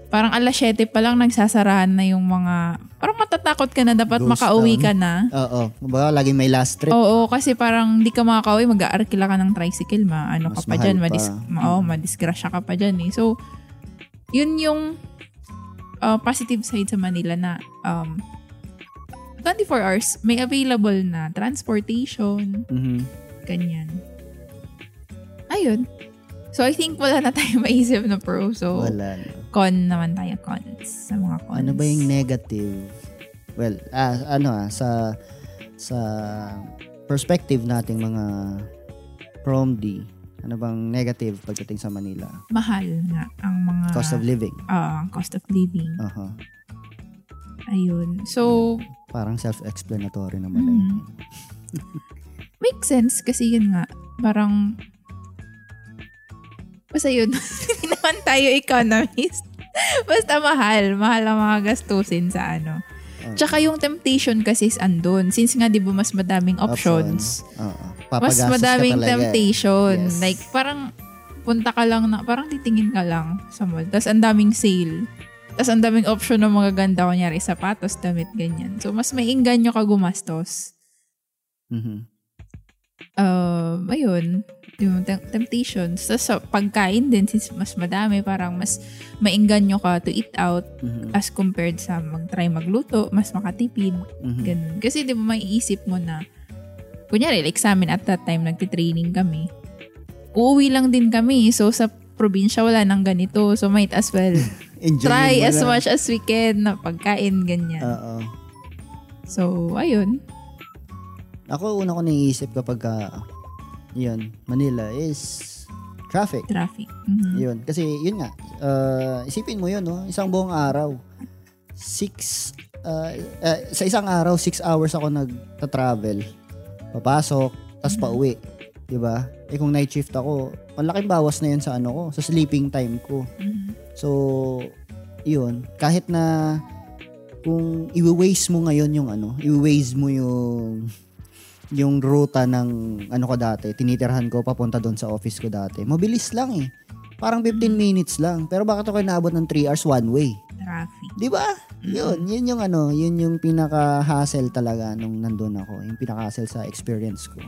parang alas 7 pa lang nagsasarahan na yung mga, parang matatakot ka na dapat Ghost makauwi town. ka na. Oo. Kumbaga, laging may last trip. Oo, kasi parang di ka makakauwi, mag-aarkila ka ng tricycle, ma ano Mas ka pa dyan, pa. madis, ma- oo, madisgrasya ka pa dyan eh. So, yun yung uh, positive side sa Manila na um, 24 hours, may available na transportation, Mhm. ganyan. Ayun. So, I think wala na tayong [laughs] maisip na pro. So, Wala. no. con naman tayo, cons. Sa mga cons. Ano ba yung negative? Well, ah, ano ah, sa sa perspective nating mga prom D, ano bang negative pagdating sa Manila? Mahal nga ang mga Cost of living. ah, cost of living. Aha. Ayun. So, Parang self-explanatory naman na Mm. yun. [laughs] make sense kasi yun nga, parang basta yun, [laughs] hindi naman tayo economist. [laughs] Basta mahal. Mahal ang mga gastusin sa ano. Ah. Tsaka yung temptation kasi is andun. Since nga di ba mas madaming options, Oo. Mas madaming talaga. temptation. Yes. Like parang punta ka lang na, parang titingin ka lang sa mall. Tapos ang daming sale. Tapos ang daming option ng mga ganda. Kunyari, sapatos, damit, ganyan. So, mas may inganyo ka gumastos. Mhm. um, ayun, yung tem- temptations. Tapos sa pagkain din, since mas madami, parang mas mainganyo ka to eat out Mhm. as compared sa mag-try magluto, mas makatipid. Mhm. Ganun. Kasi di ba maiisip mo na, kunyari, like sa amin at that time, nagtitraining kami. Uuwi lang din kami. So, sa probinsya, wala nang ganito. So, might as well [laughs] try as lang. much as we can na pagkain, ganyan. Oo. so, ayun. Ako, una ko naiisip kapag ka, yun, Manila is traffic. Traffic. Mhm. Yun. Kasi, yun nga, uh, isipin mo yun, no? Isang buong araw. Six, uh, uh, sa isang araw, six hours ako nagta-travel. Papasok, tas pauwi. 'Di ba? Eh kung night shift ako, malaking bawas na yun sa ano ko, sa sleeping time ko. Mhm. So, yun. Kahit na kung i-waste mo ngayon yung ano, i-waste mo yung yung ruta ng ano ko dati, tinitirhan ko papunta doon sa office ko dati. Mabilis lang eh. Parang 15 minutes lang. Pero bakit ako naabot ng 3 hours one way? Traffic. 'Di ba? Yun, yun yung ano, yun yung pinaka-hassle talaga nung nandun ako. Yung pinaka-hassle sa experience ko.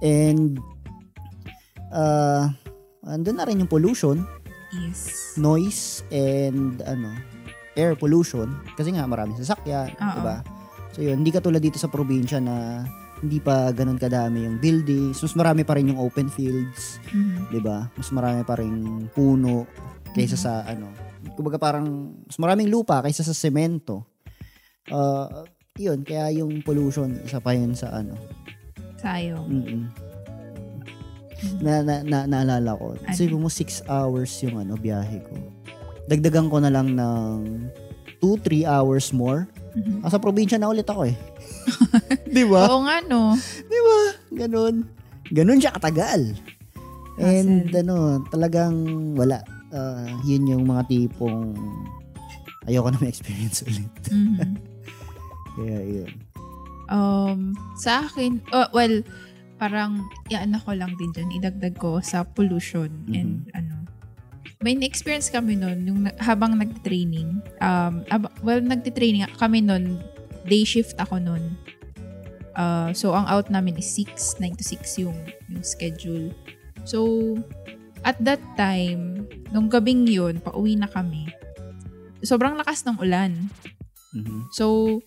And uh, andun na rin yung pollution, Yes. noise, and ano, air pollution. Kasi nga maraming sasakyan, di ba? So yun, hindi katulad dito sa probinsya na hindi pa ganun kadami yung buildings. Mas marami pa rin yung open fields, Mhm. 'di ba? Mas marami pa rin puno kaysa sa ano. Kumbaga parang mas maraming lupa kaysa sa semento. Uh, yun, kaya yung pollution isa pa yun sa ano. Sayong. Mm-mm. Na, na, na, naalala ko. Ano? Sabi mo, six hours yung ano, biyahe ko. Dagdagan ko na lang ng 2-3 hours more. Mhm. Ah, sa probinsya na ulit ako eh. [laughs] Di ba? Oo nga, no? Di ba? Ganun. Ganun siya katagal. And ano, talagang wala. Ah, yun yung mga tipong ayoko na ma-experience ulit. Mhm. [laughs] Kaya yun. Um, sa akin, oh, well, parang, yan ako lang din dyan, idagdag ko sa pollution and ano. May na-experience kami nun, yung na- habang nag-training, um, ab- well, nag-training kami nun, day shift ako nun. Uh, so, ang out namin is 6, 9 to 6 yung, yung schedule. So, at that time, nung gabing yun, pauwi na kami. Sobrang lakas ng ulan. Mhm. So,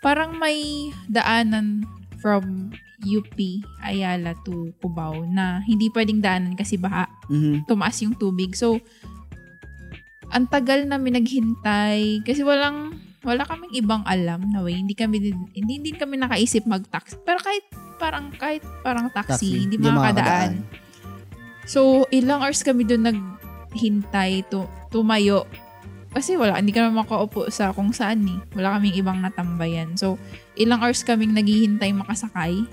parang may daanan from UP, Ayala to Cubao na hindi pwedeng daanan kasi baha. Mhm. Tumaas yung tubig. So, ang tagal namin naghintay kasi walang wala kaming ibang alam na way. Hindi kami hindi din kami nakaisip mag-taxi. Pero kahit parang kahit parang taxi, hindi makakadaan. So, ilang hours kami doon naghintay, to, tumayo. Kasi wala, hindi kami makaupo sa kung saan eh. Wala kaming ibang natambayan. So, ilang hours kaming naghihintay makasakay,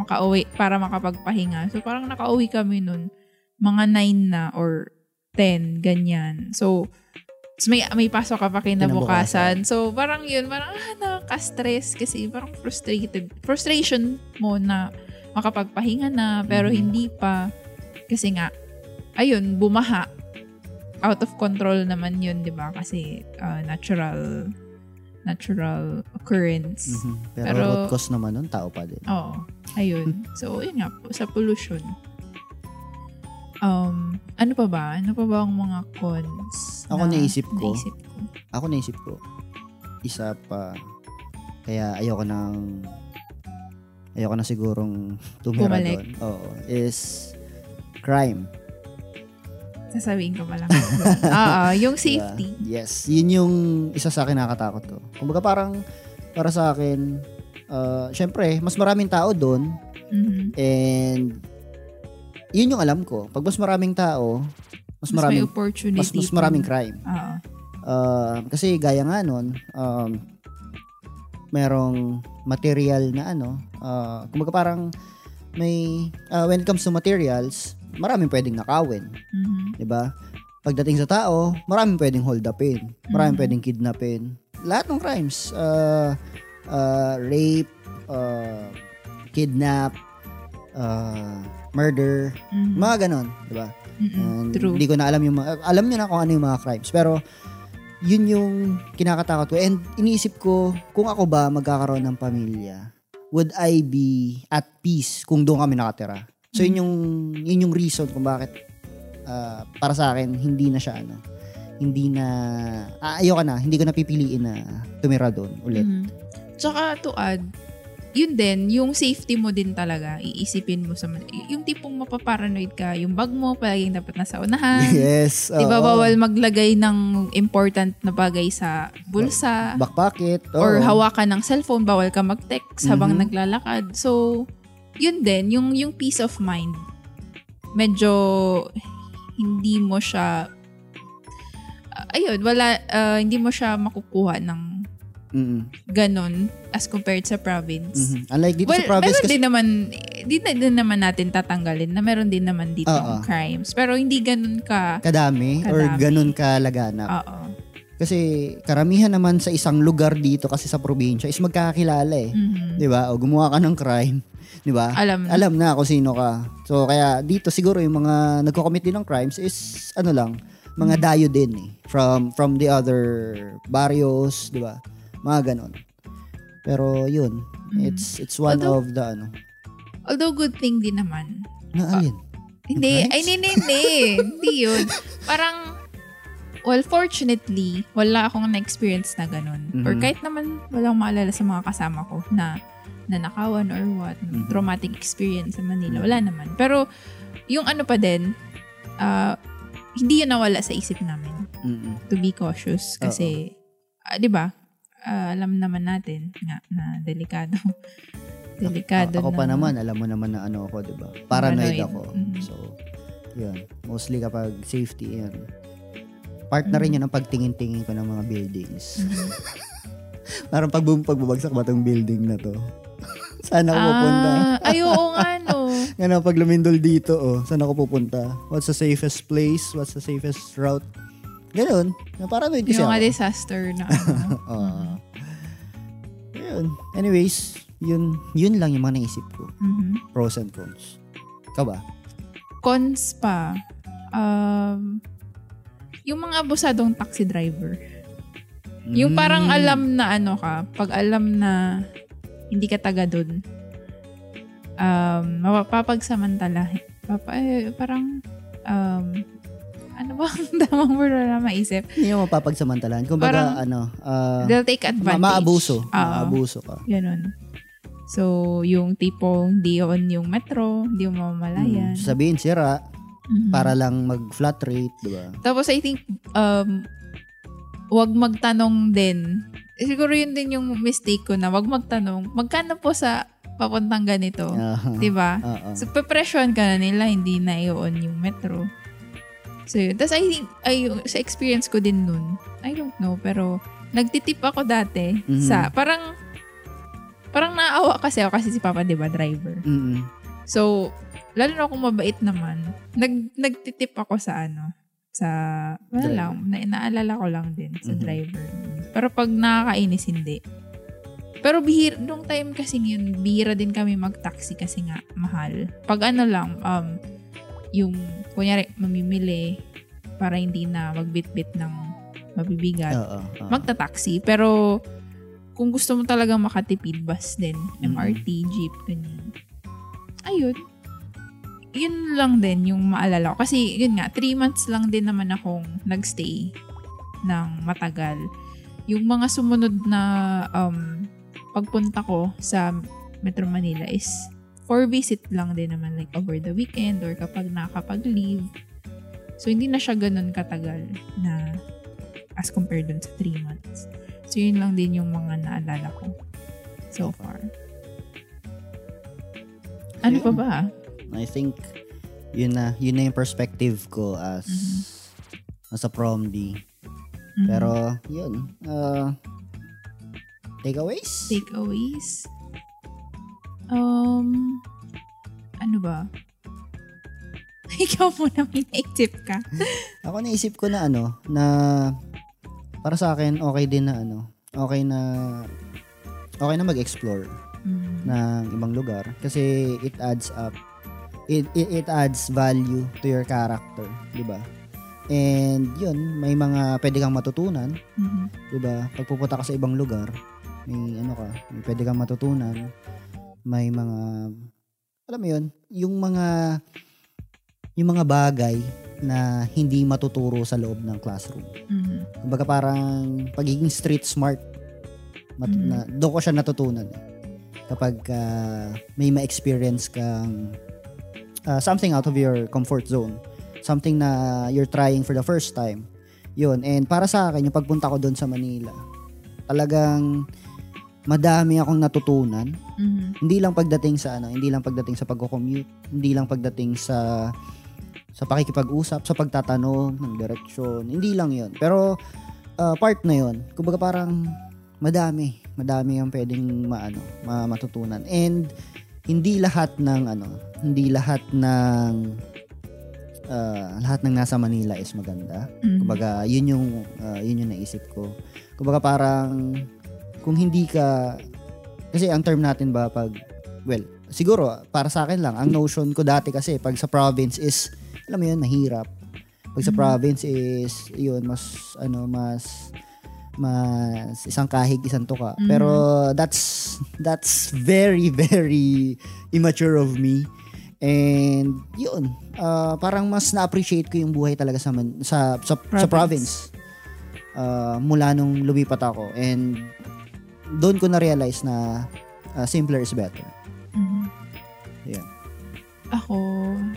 makauwi, para makapagpahinga. So, parang nakauwi kami nun, mga 9 na or 10, ganyan. So, may, may pasok ka pa kinabukasan. So, parang yun, parang ah, nakaka-stress kasi parang frustrated. Frustration mo na makapagpahinga na, pero Mhm. hindi pa. Kasi nga, ayun, bumaha. Out of control naman yun, di ba? Kasi uh, natural natural occurrence. Mhm. Pero, Pero- root cause naman nun, tao pa din. Oo. Ayun. So, yun nga po, sa pollution. Um, ano pa ba? Ano pa ba ang mga cons? Ako na naisip ko. Naisip ko. Ako naisip ko, isa pa, kaya ayoko nang, ayoko na sigurong tumira doon. Oo, is crime. Sasabihin ko pa lang. [laughs] Oo, yung Diba? safety. Yes, yun yung isa sa akin nakakatakot ko. Kumbaga parang, para sa akin, uh, syempre, mas maraming tao doon, Mhm. and yun yung alam ko. Pag mas maraming tao, mas, Mas maraming, opportunity. mas, mas maraming crime. Oo. Uh, kasi gaya nga nun, um, merong material na ano, uh, kumbaga parang may, uh, when it comes to materials, maraming pwedeng nakawin, Mhm. 'di ba? Pagdating sa tao, maraming pwedeng hold upin, maraming Mhm. pwedeng kidnapin. Lahat ng crimes, uh, uh, rape, uh, kidnap, uh, murder, Mhm. mga ganon, 'di ba? Mhm. And True. Hindi ko na alam yung mga, alam niyo na kung ano yung mga crimes. Pero, yun yung kinakatakot ko. And iniisip ko, kung ako ba magkakaroon ng pamilya, would I be at peace kung doon kami nakatira? So, yun yung, yun yung reason kung bakit ah, para sa akin, hindi na siya ano, hindi na, ah, ayoko na, hindi ko na pipiliin na tumira doon ulit. Mhm. Tsaka to add, yun din, yung safety mo din talaga, iisipin mo sa, yung tipong mapaparanoid ka, yung bag mo, palaging dapat nasa unahan. Yes. Di ba bawal maglagay ng important na bagay sa bulsa? Back pocket. or oo. hawakan ng cellphone, bawal ka mag-text habang Mhm. naglalakad. So, yun din, yung, yung peace of mind, medyo hindi mo siya, ah, ayun, wala, ah, hindi mo siya makukuha ng Mm-mm. ganon as compared sa province. Mhm. Unlike dito Well, sa province meron kasi, din naman, di na din naman natin tatanggalin na meron din naman dito Oo. crimes. Pero hindi ganun ka, kadami, or Kadami. ganun kalaganap. oo. Kasi karamihan naman sa isang lugar dito kasi sa probinsya is magkakilala eh. Mhm. 'Di ba? O gumawa ka ng crime, 'di ba? Alam. Alam na kung sino ka. So kaya dito siguro yung mga nagko-commit din ng crimes is ano lang, mga Mm. dayo din eh from from the other barrios, 'di ba? Mga ganon. Pero yun, Mm. it's it's one Although- of the ano. Although good thing din naman, Na alin? Hindi, Right? ay, hindi, hindi. hindi yun. Parang, well, fortunately, wala akong na-experience na ganun. Mhm. Or kahit naman walang maalala sa mga kasama ko na nanakawan or what, Mhm. traumatic experience sa Manila. Wala naman. Pero, yung ano pa din, ah, hindi yun nawala sa isip namin Mm-mm. to be cautious kasi, ah, di ba, ah, alam naman natin nga na delikado. [laughs] delikado A- ako pa na- naman, alam mo naman na ano ako, di ba? Paranoid Paranoid. ako. Mhm. So, yun. Mostly kapag safety, yan. Part na rin yun ng pagtingin-tingin ko ng mga buildings. Mhm. [laughs] Parang pag pagbabagsak ba tong building na to? [laughs] Saan ako pupunta? Ah, ay, oo nga, no. [laughs] Ano, pag lumindol dito, oh, saan ako pupunta? What's the safest place? What's the safest route? Ganun. Na paranoid kasi Yung ako. mga disaster na ano. Oo. Ayun. Anyways, yun, yun lang yung mga naisip ko. Mhm. Pros and cons. Ikaw ba? Cons pa, um, yung mga abusadong taxi driver. Yung parang Mm. alam na ano ka, pag alam na hindi ka taga doon, um, mapapagsamantala. Papa, eh, parang, um, ano ba ang [laughs] damang word na maisip? Hindi mo mapapagsamantalahan. Kung baga, ano, ah, They'll take ma- advantage. maabuso. Oo. Maabuso ka. Ganun. So, yung tipong di on yung metro, di mo mamalayan. Mm. Sabihin, sira, Mhm. para lang mag-flat rate, di ba? Tapos I think, um, wag magtanong din. Eh, Siguro yun din yung mistake ko na wag magtanong, magkano po sa papuntang ganito? Ah, 'Di ba? oo. So, pepresyon ka na nila, hindi na i-on yung metro. So, yun. Tapos, I think, ay, yung- sa experience ko din nun, I don't know, pero, nagtitip ako dati Mhm. sa, parang, parang naawa kasi ako kasi si Papa, di ba, driver. Mm-mm. So, lalo na kung mabait naman, nag, nagtitip ako sa ano, sa, wala Driver. lang, na, naalala ko lang din sa Mhm. driver. Pero pag nakakainis, hindi. Pero bihir, nung time kasi yun, bihira din kami mag-taxi kasi nga mahal. Pag ano lang, um, yung, kunyari, mamimili para hindi na magbit-bit ng mabibigat, Oo. oo. magta-taxi. Pero, kung gusto mo talaga makatipid, bus din, Mhm. MRT, jeep, ganyan. Ayun. Yun lang din yung maalala ko. Kasi, yun nga, three months lang din naman akong nagstay ng matagal. Yung mga sumunod na um, pagpunta ko sa Metro Manila is for visit lang din naman like over the weekend or kapag nakakapag-leave. So, hindi na siya ganun katagal na as compared dun sa 3 months. So, yun lang din yung mga naalala ko so far. Ano pa ba? I think, yun na, yun na yung perspective ko as, Mhm. as a prom D. Mhm. Pero, yun. Uh, takeaways? Takeaways? Um, ano ba? [laughs] Ikaw muna may naisip ka. [laughs] Ako naisip ko na ano, na para sa akin, okay din na ano, okay na, okay na mag-explore. Ng ibang lugar kasi it adds up it, it, it adds value to your character, 'di ba? And yun, may mga pwede kang matutunan, Mhm. 'di ba? Pag pupunta ka sa ibang lugar, may ano ka, may pwede kang matutunan. May mga alam mo 'yun, yung mga yung mga bagay na hindi matuturo sa loob ng classroom. Mhm. Kumbaga parang pagiging street smart. Mat- Mm. na, doon ko siya natutunan. eh. Kapag ah, may ma-experience kang ah, something out of your comfort zone. Something na you're trying for the first time. Yun. And para sa akin, yung pagpunta ko doon sa Manila, talagang madami akong natutunan. Mhm. Hindi lang pagdating sa ano, hindi lang pagdating sa pagko-commute, hindi lang pagdating sa sa pakikipag-usap, sa pagtatanong ng direksyon. Hindi lang 'yon. Pero uh, part na 'yon. Kumbaga parang madami, madami ang pwedeng maano, ma- matutunan. And hindi lahat ng ano, hindi lahat ng uh, lahat ng nasa Manila is maganda. Mhm. Kumbaga, yun yung uh, yun yung naisip ko. Kumbaga parang kung hindi ka kasi ang term natin ba pag well, siguro para sa akin lang ang notion ko dati kasi pag sa province is alam mo yun, mahirap. Pag sa Mhm. province is yun mas ano mas mas isang kahig isang tuka. Mhm. Pero that's that's very very immature of me. And yun, ah, parang mas na-appreciate ko yung buhay talaga sa man- sa sa province, sa province. Ah, mula nung lumipat ako and doon ko na-realize na ah, simpler is better. Mhm. Yan. Ako,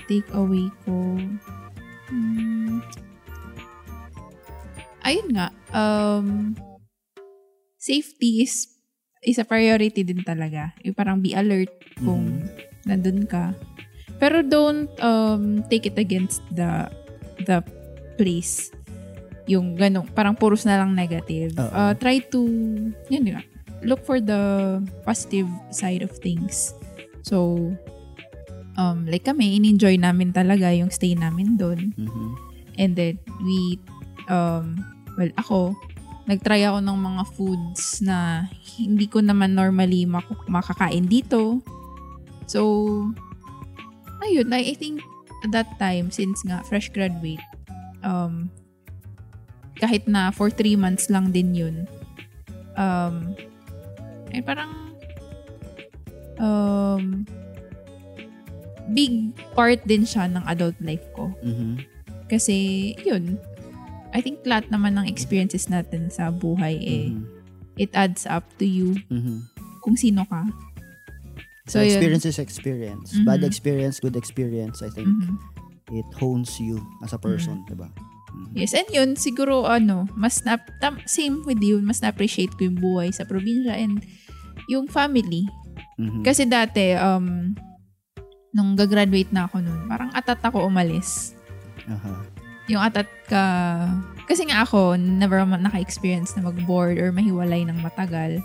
take away ko. Hmm. Ayun nga, um, safety is is a priority din talaga. Yung parang be alert kung nandun ka. Pero don't um, take it against the the place. Yung ganong, parang puros na lang negative. Oo. Uh, try to, yun nga, look for the positive side of things. So, um, like kami, in-enjoy namin talaga yung stay namin doon. Mhm. And then, we, um, well, ako, nag-try ako ng mga foods na hindi ko naman normally mak- makakain dito. So, ayun, I, I think at that time, since nga fresh graduate, um, kahit na for three months lang din yun, um, ay parang, um, big part din siya ng adult life ko. Mhm. Kasi, yun, I think lahat naman ng experiences natin sa buhay, eh, Mhm. it adds up to you Mhm. kung sino ka. So, So, yun. experience is experience. Mhm. Bad experience, good experience. I think Mhm. it hones you as a person, Mm-hmm. diba? Yes, and yun, siguro, ano, mas na, tam, same with you, mas na-appreciate ko yung buhay sa probinsya and yung family. Mhm. Kasi dati, um, nung gagraduate na ako nun, parang atat ako umalis. Aha. Yung atat ka, kasi nga ako, never naka-experience na mag-board or mahiwalay ng matagal.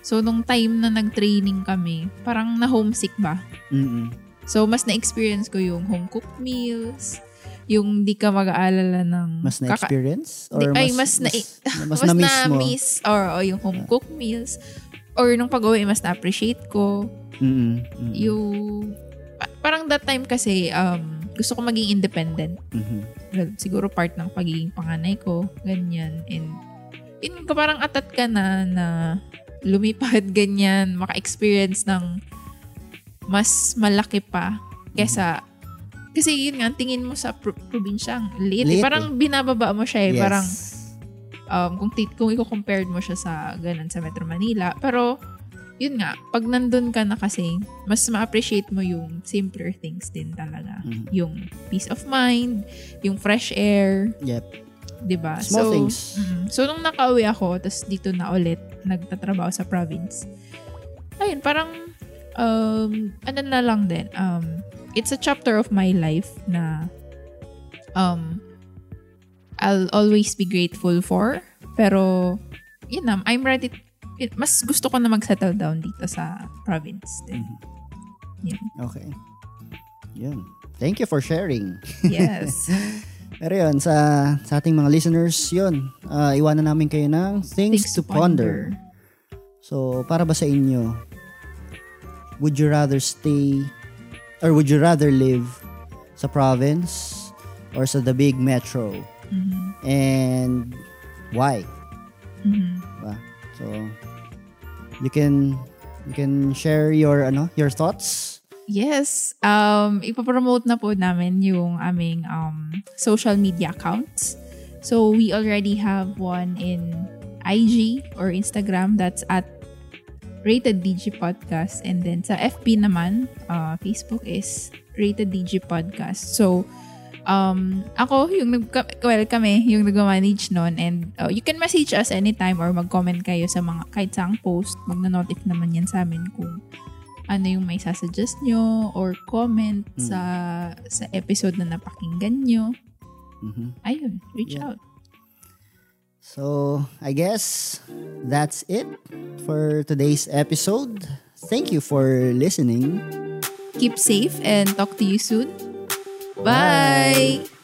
So, nung time na nag-training kami, parang na-homesick ba? Mhm. So, mas na-experience ko yung home-cooked meals, yung di ka mag-aalala ng... Mas kaka- na-experience? Di- Or ay, mas, mas na- mas, [laughs] mas na-miss mo? na-miss, or, or yung home-cooked meals, or nung pag-uwi, mas na-appreciate ko. Mhm. Yung... pa- parang that time kasi, um, gusto ko maging independent. Mhm. Well, siguro part ng pagiging panganay ko, ganyan. And, yun ka parang atat ka na, na lumipad, [laughs] ganyan, maka-experience ng mas malaki pa kesa kasi yun nga, tingin mo sa pro- probinsya, ang liit. eh. Liit Parang binababa mo siya eh. Yes. Parang um, kung, tit- kung i-compared mo siya sa ganun sa Metro Manila. Pero, yun nga, pag nandun ka na kasi, mas ma-appreciate mo yung simpler things din talaga. Mhm. Yung peace of mind, yung fresh air, Yep. 'di ba? Small so, things. mm, so nung nakauwi ako, tapos dito na ulit nagtatrabaho sa province. Ayun, parang um ano na lang din. Um it's a chapter of my life na um I'll always be grateful for. Pero yun na, I'm ready mas gusto ko na mag-settle down dito sa province din. Mhm. Yun. Okay. Yun. Thank you for sharing. Yes. [laughs] Pero yun, sa, sa ating mga listeners, yun. ah, iwanan namin kayo ng things, to ponder. So, para ba sa inyo, would you rather stay or would you rather live sa province or sa the big metro? Mhm. And why? Mhm. Diba? So, you can you can share your ano, your thoughts. Yes. Um, ipapromote na po namin yung aming um, social media accounts. So, we already have one in IG or Instagram. That's at Rated DG Podcast. And then sa FB naman, uh, Facebook is Rated DG Podcast. So, um, ako, yung nag well, kami, yung nag-manage nun. And uh, you can message us anytime or mag-comment kayo sa mga, kahit saang post. Magna-notif naman yan sa amin kung ano yung may sasuggest nyo or comment Mm. sa sa episode na napakinggan nyo. Mhm. Ayun, reach Yeah. out. So, I guess that's it for today's episode. Thank you for listening. Keep safe and talk to you soon. Bye. Bye.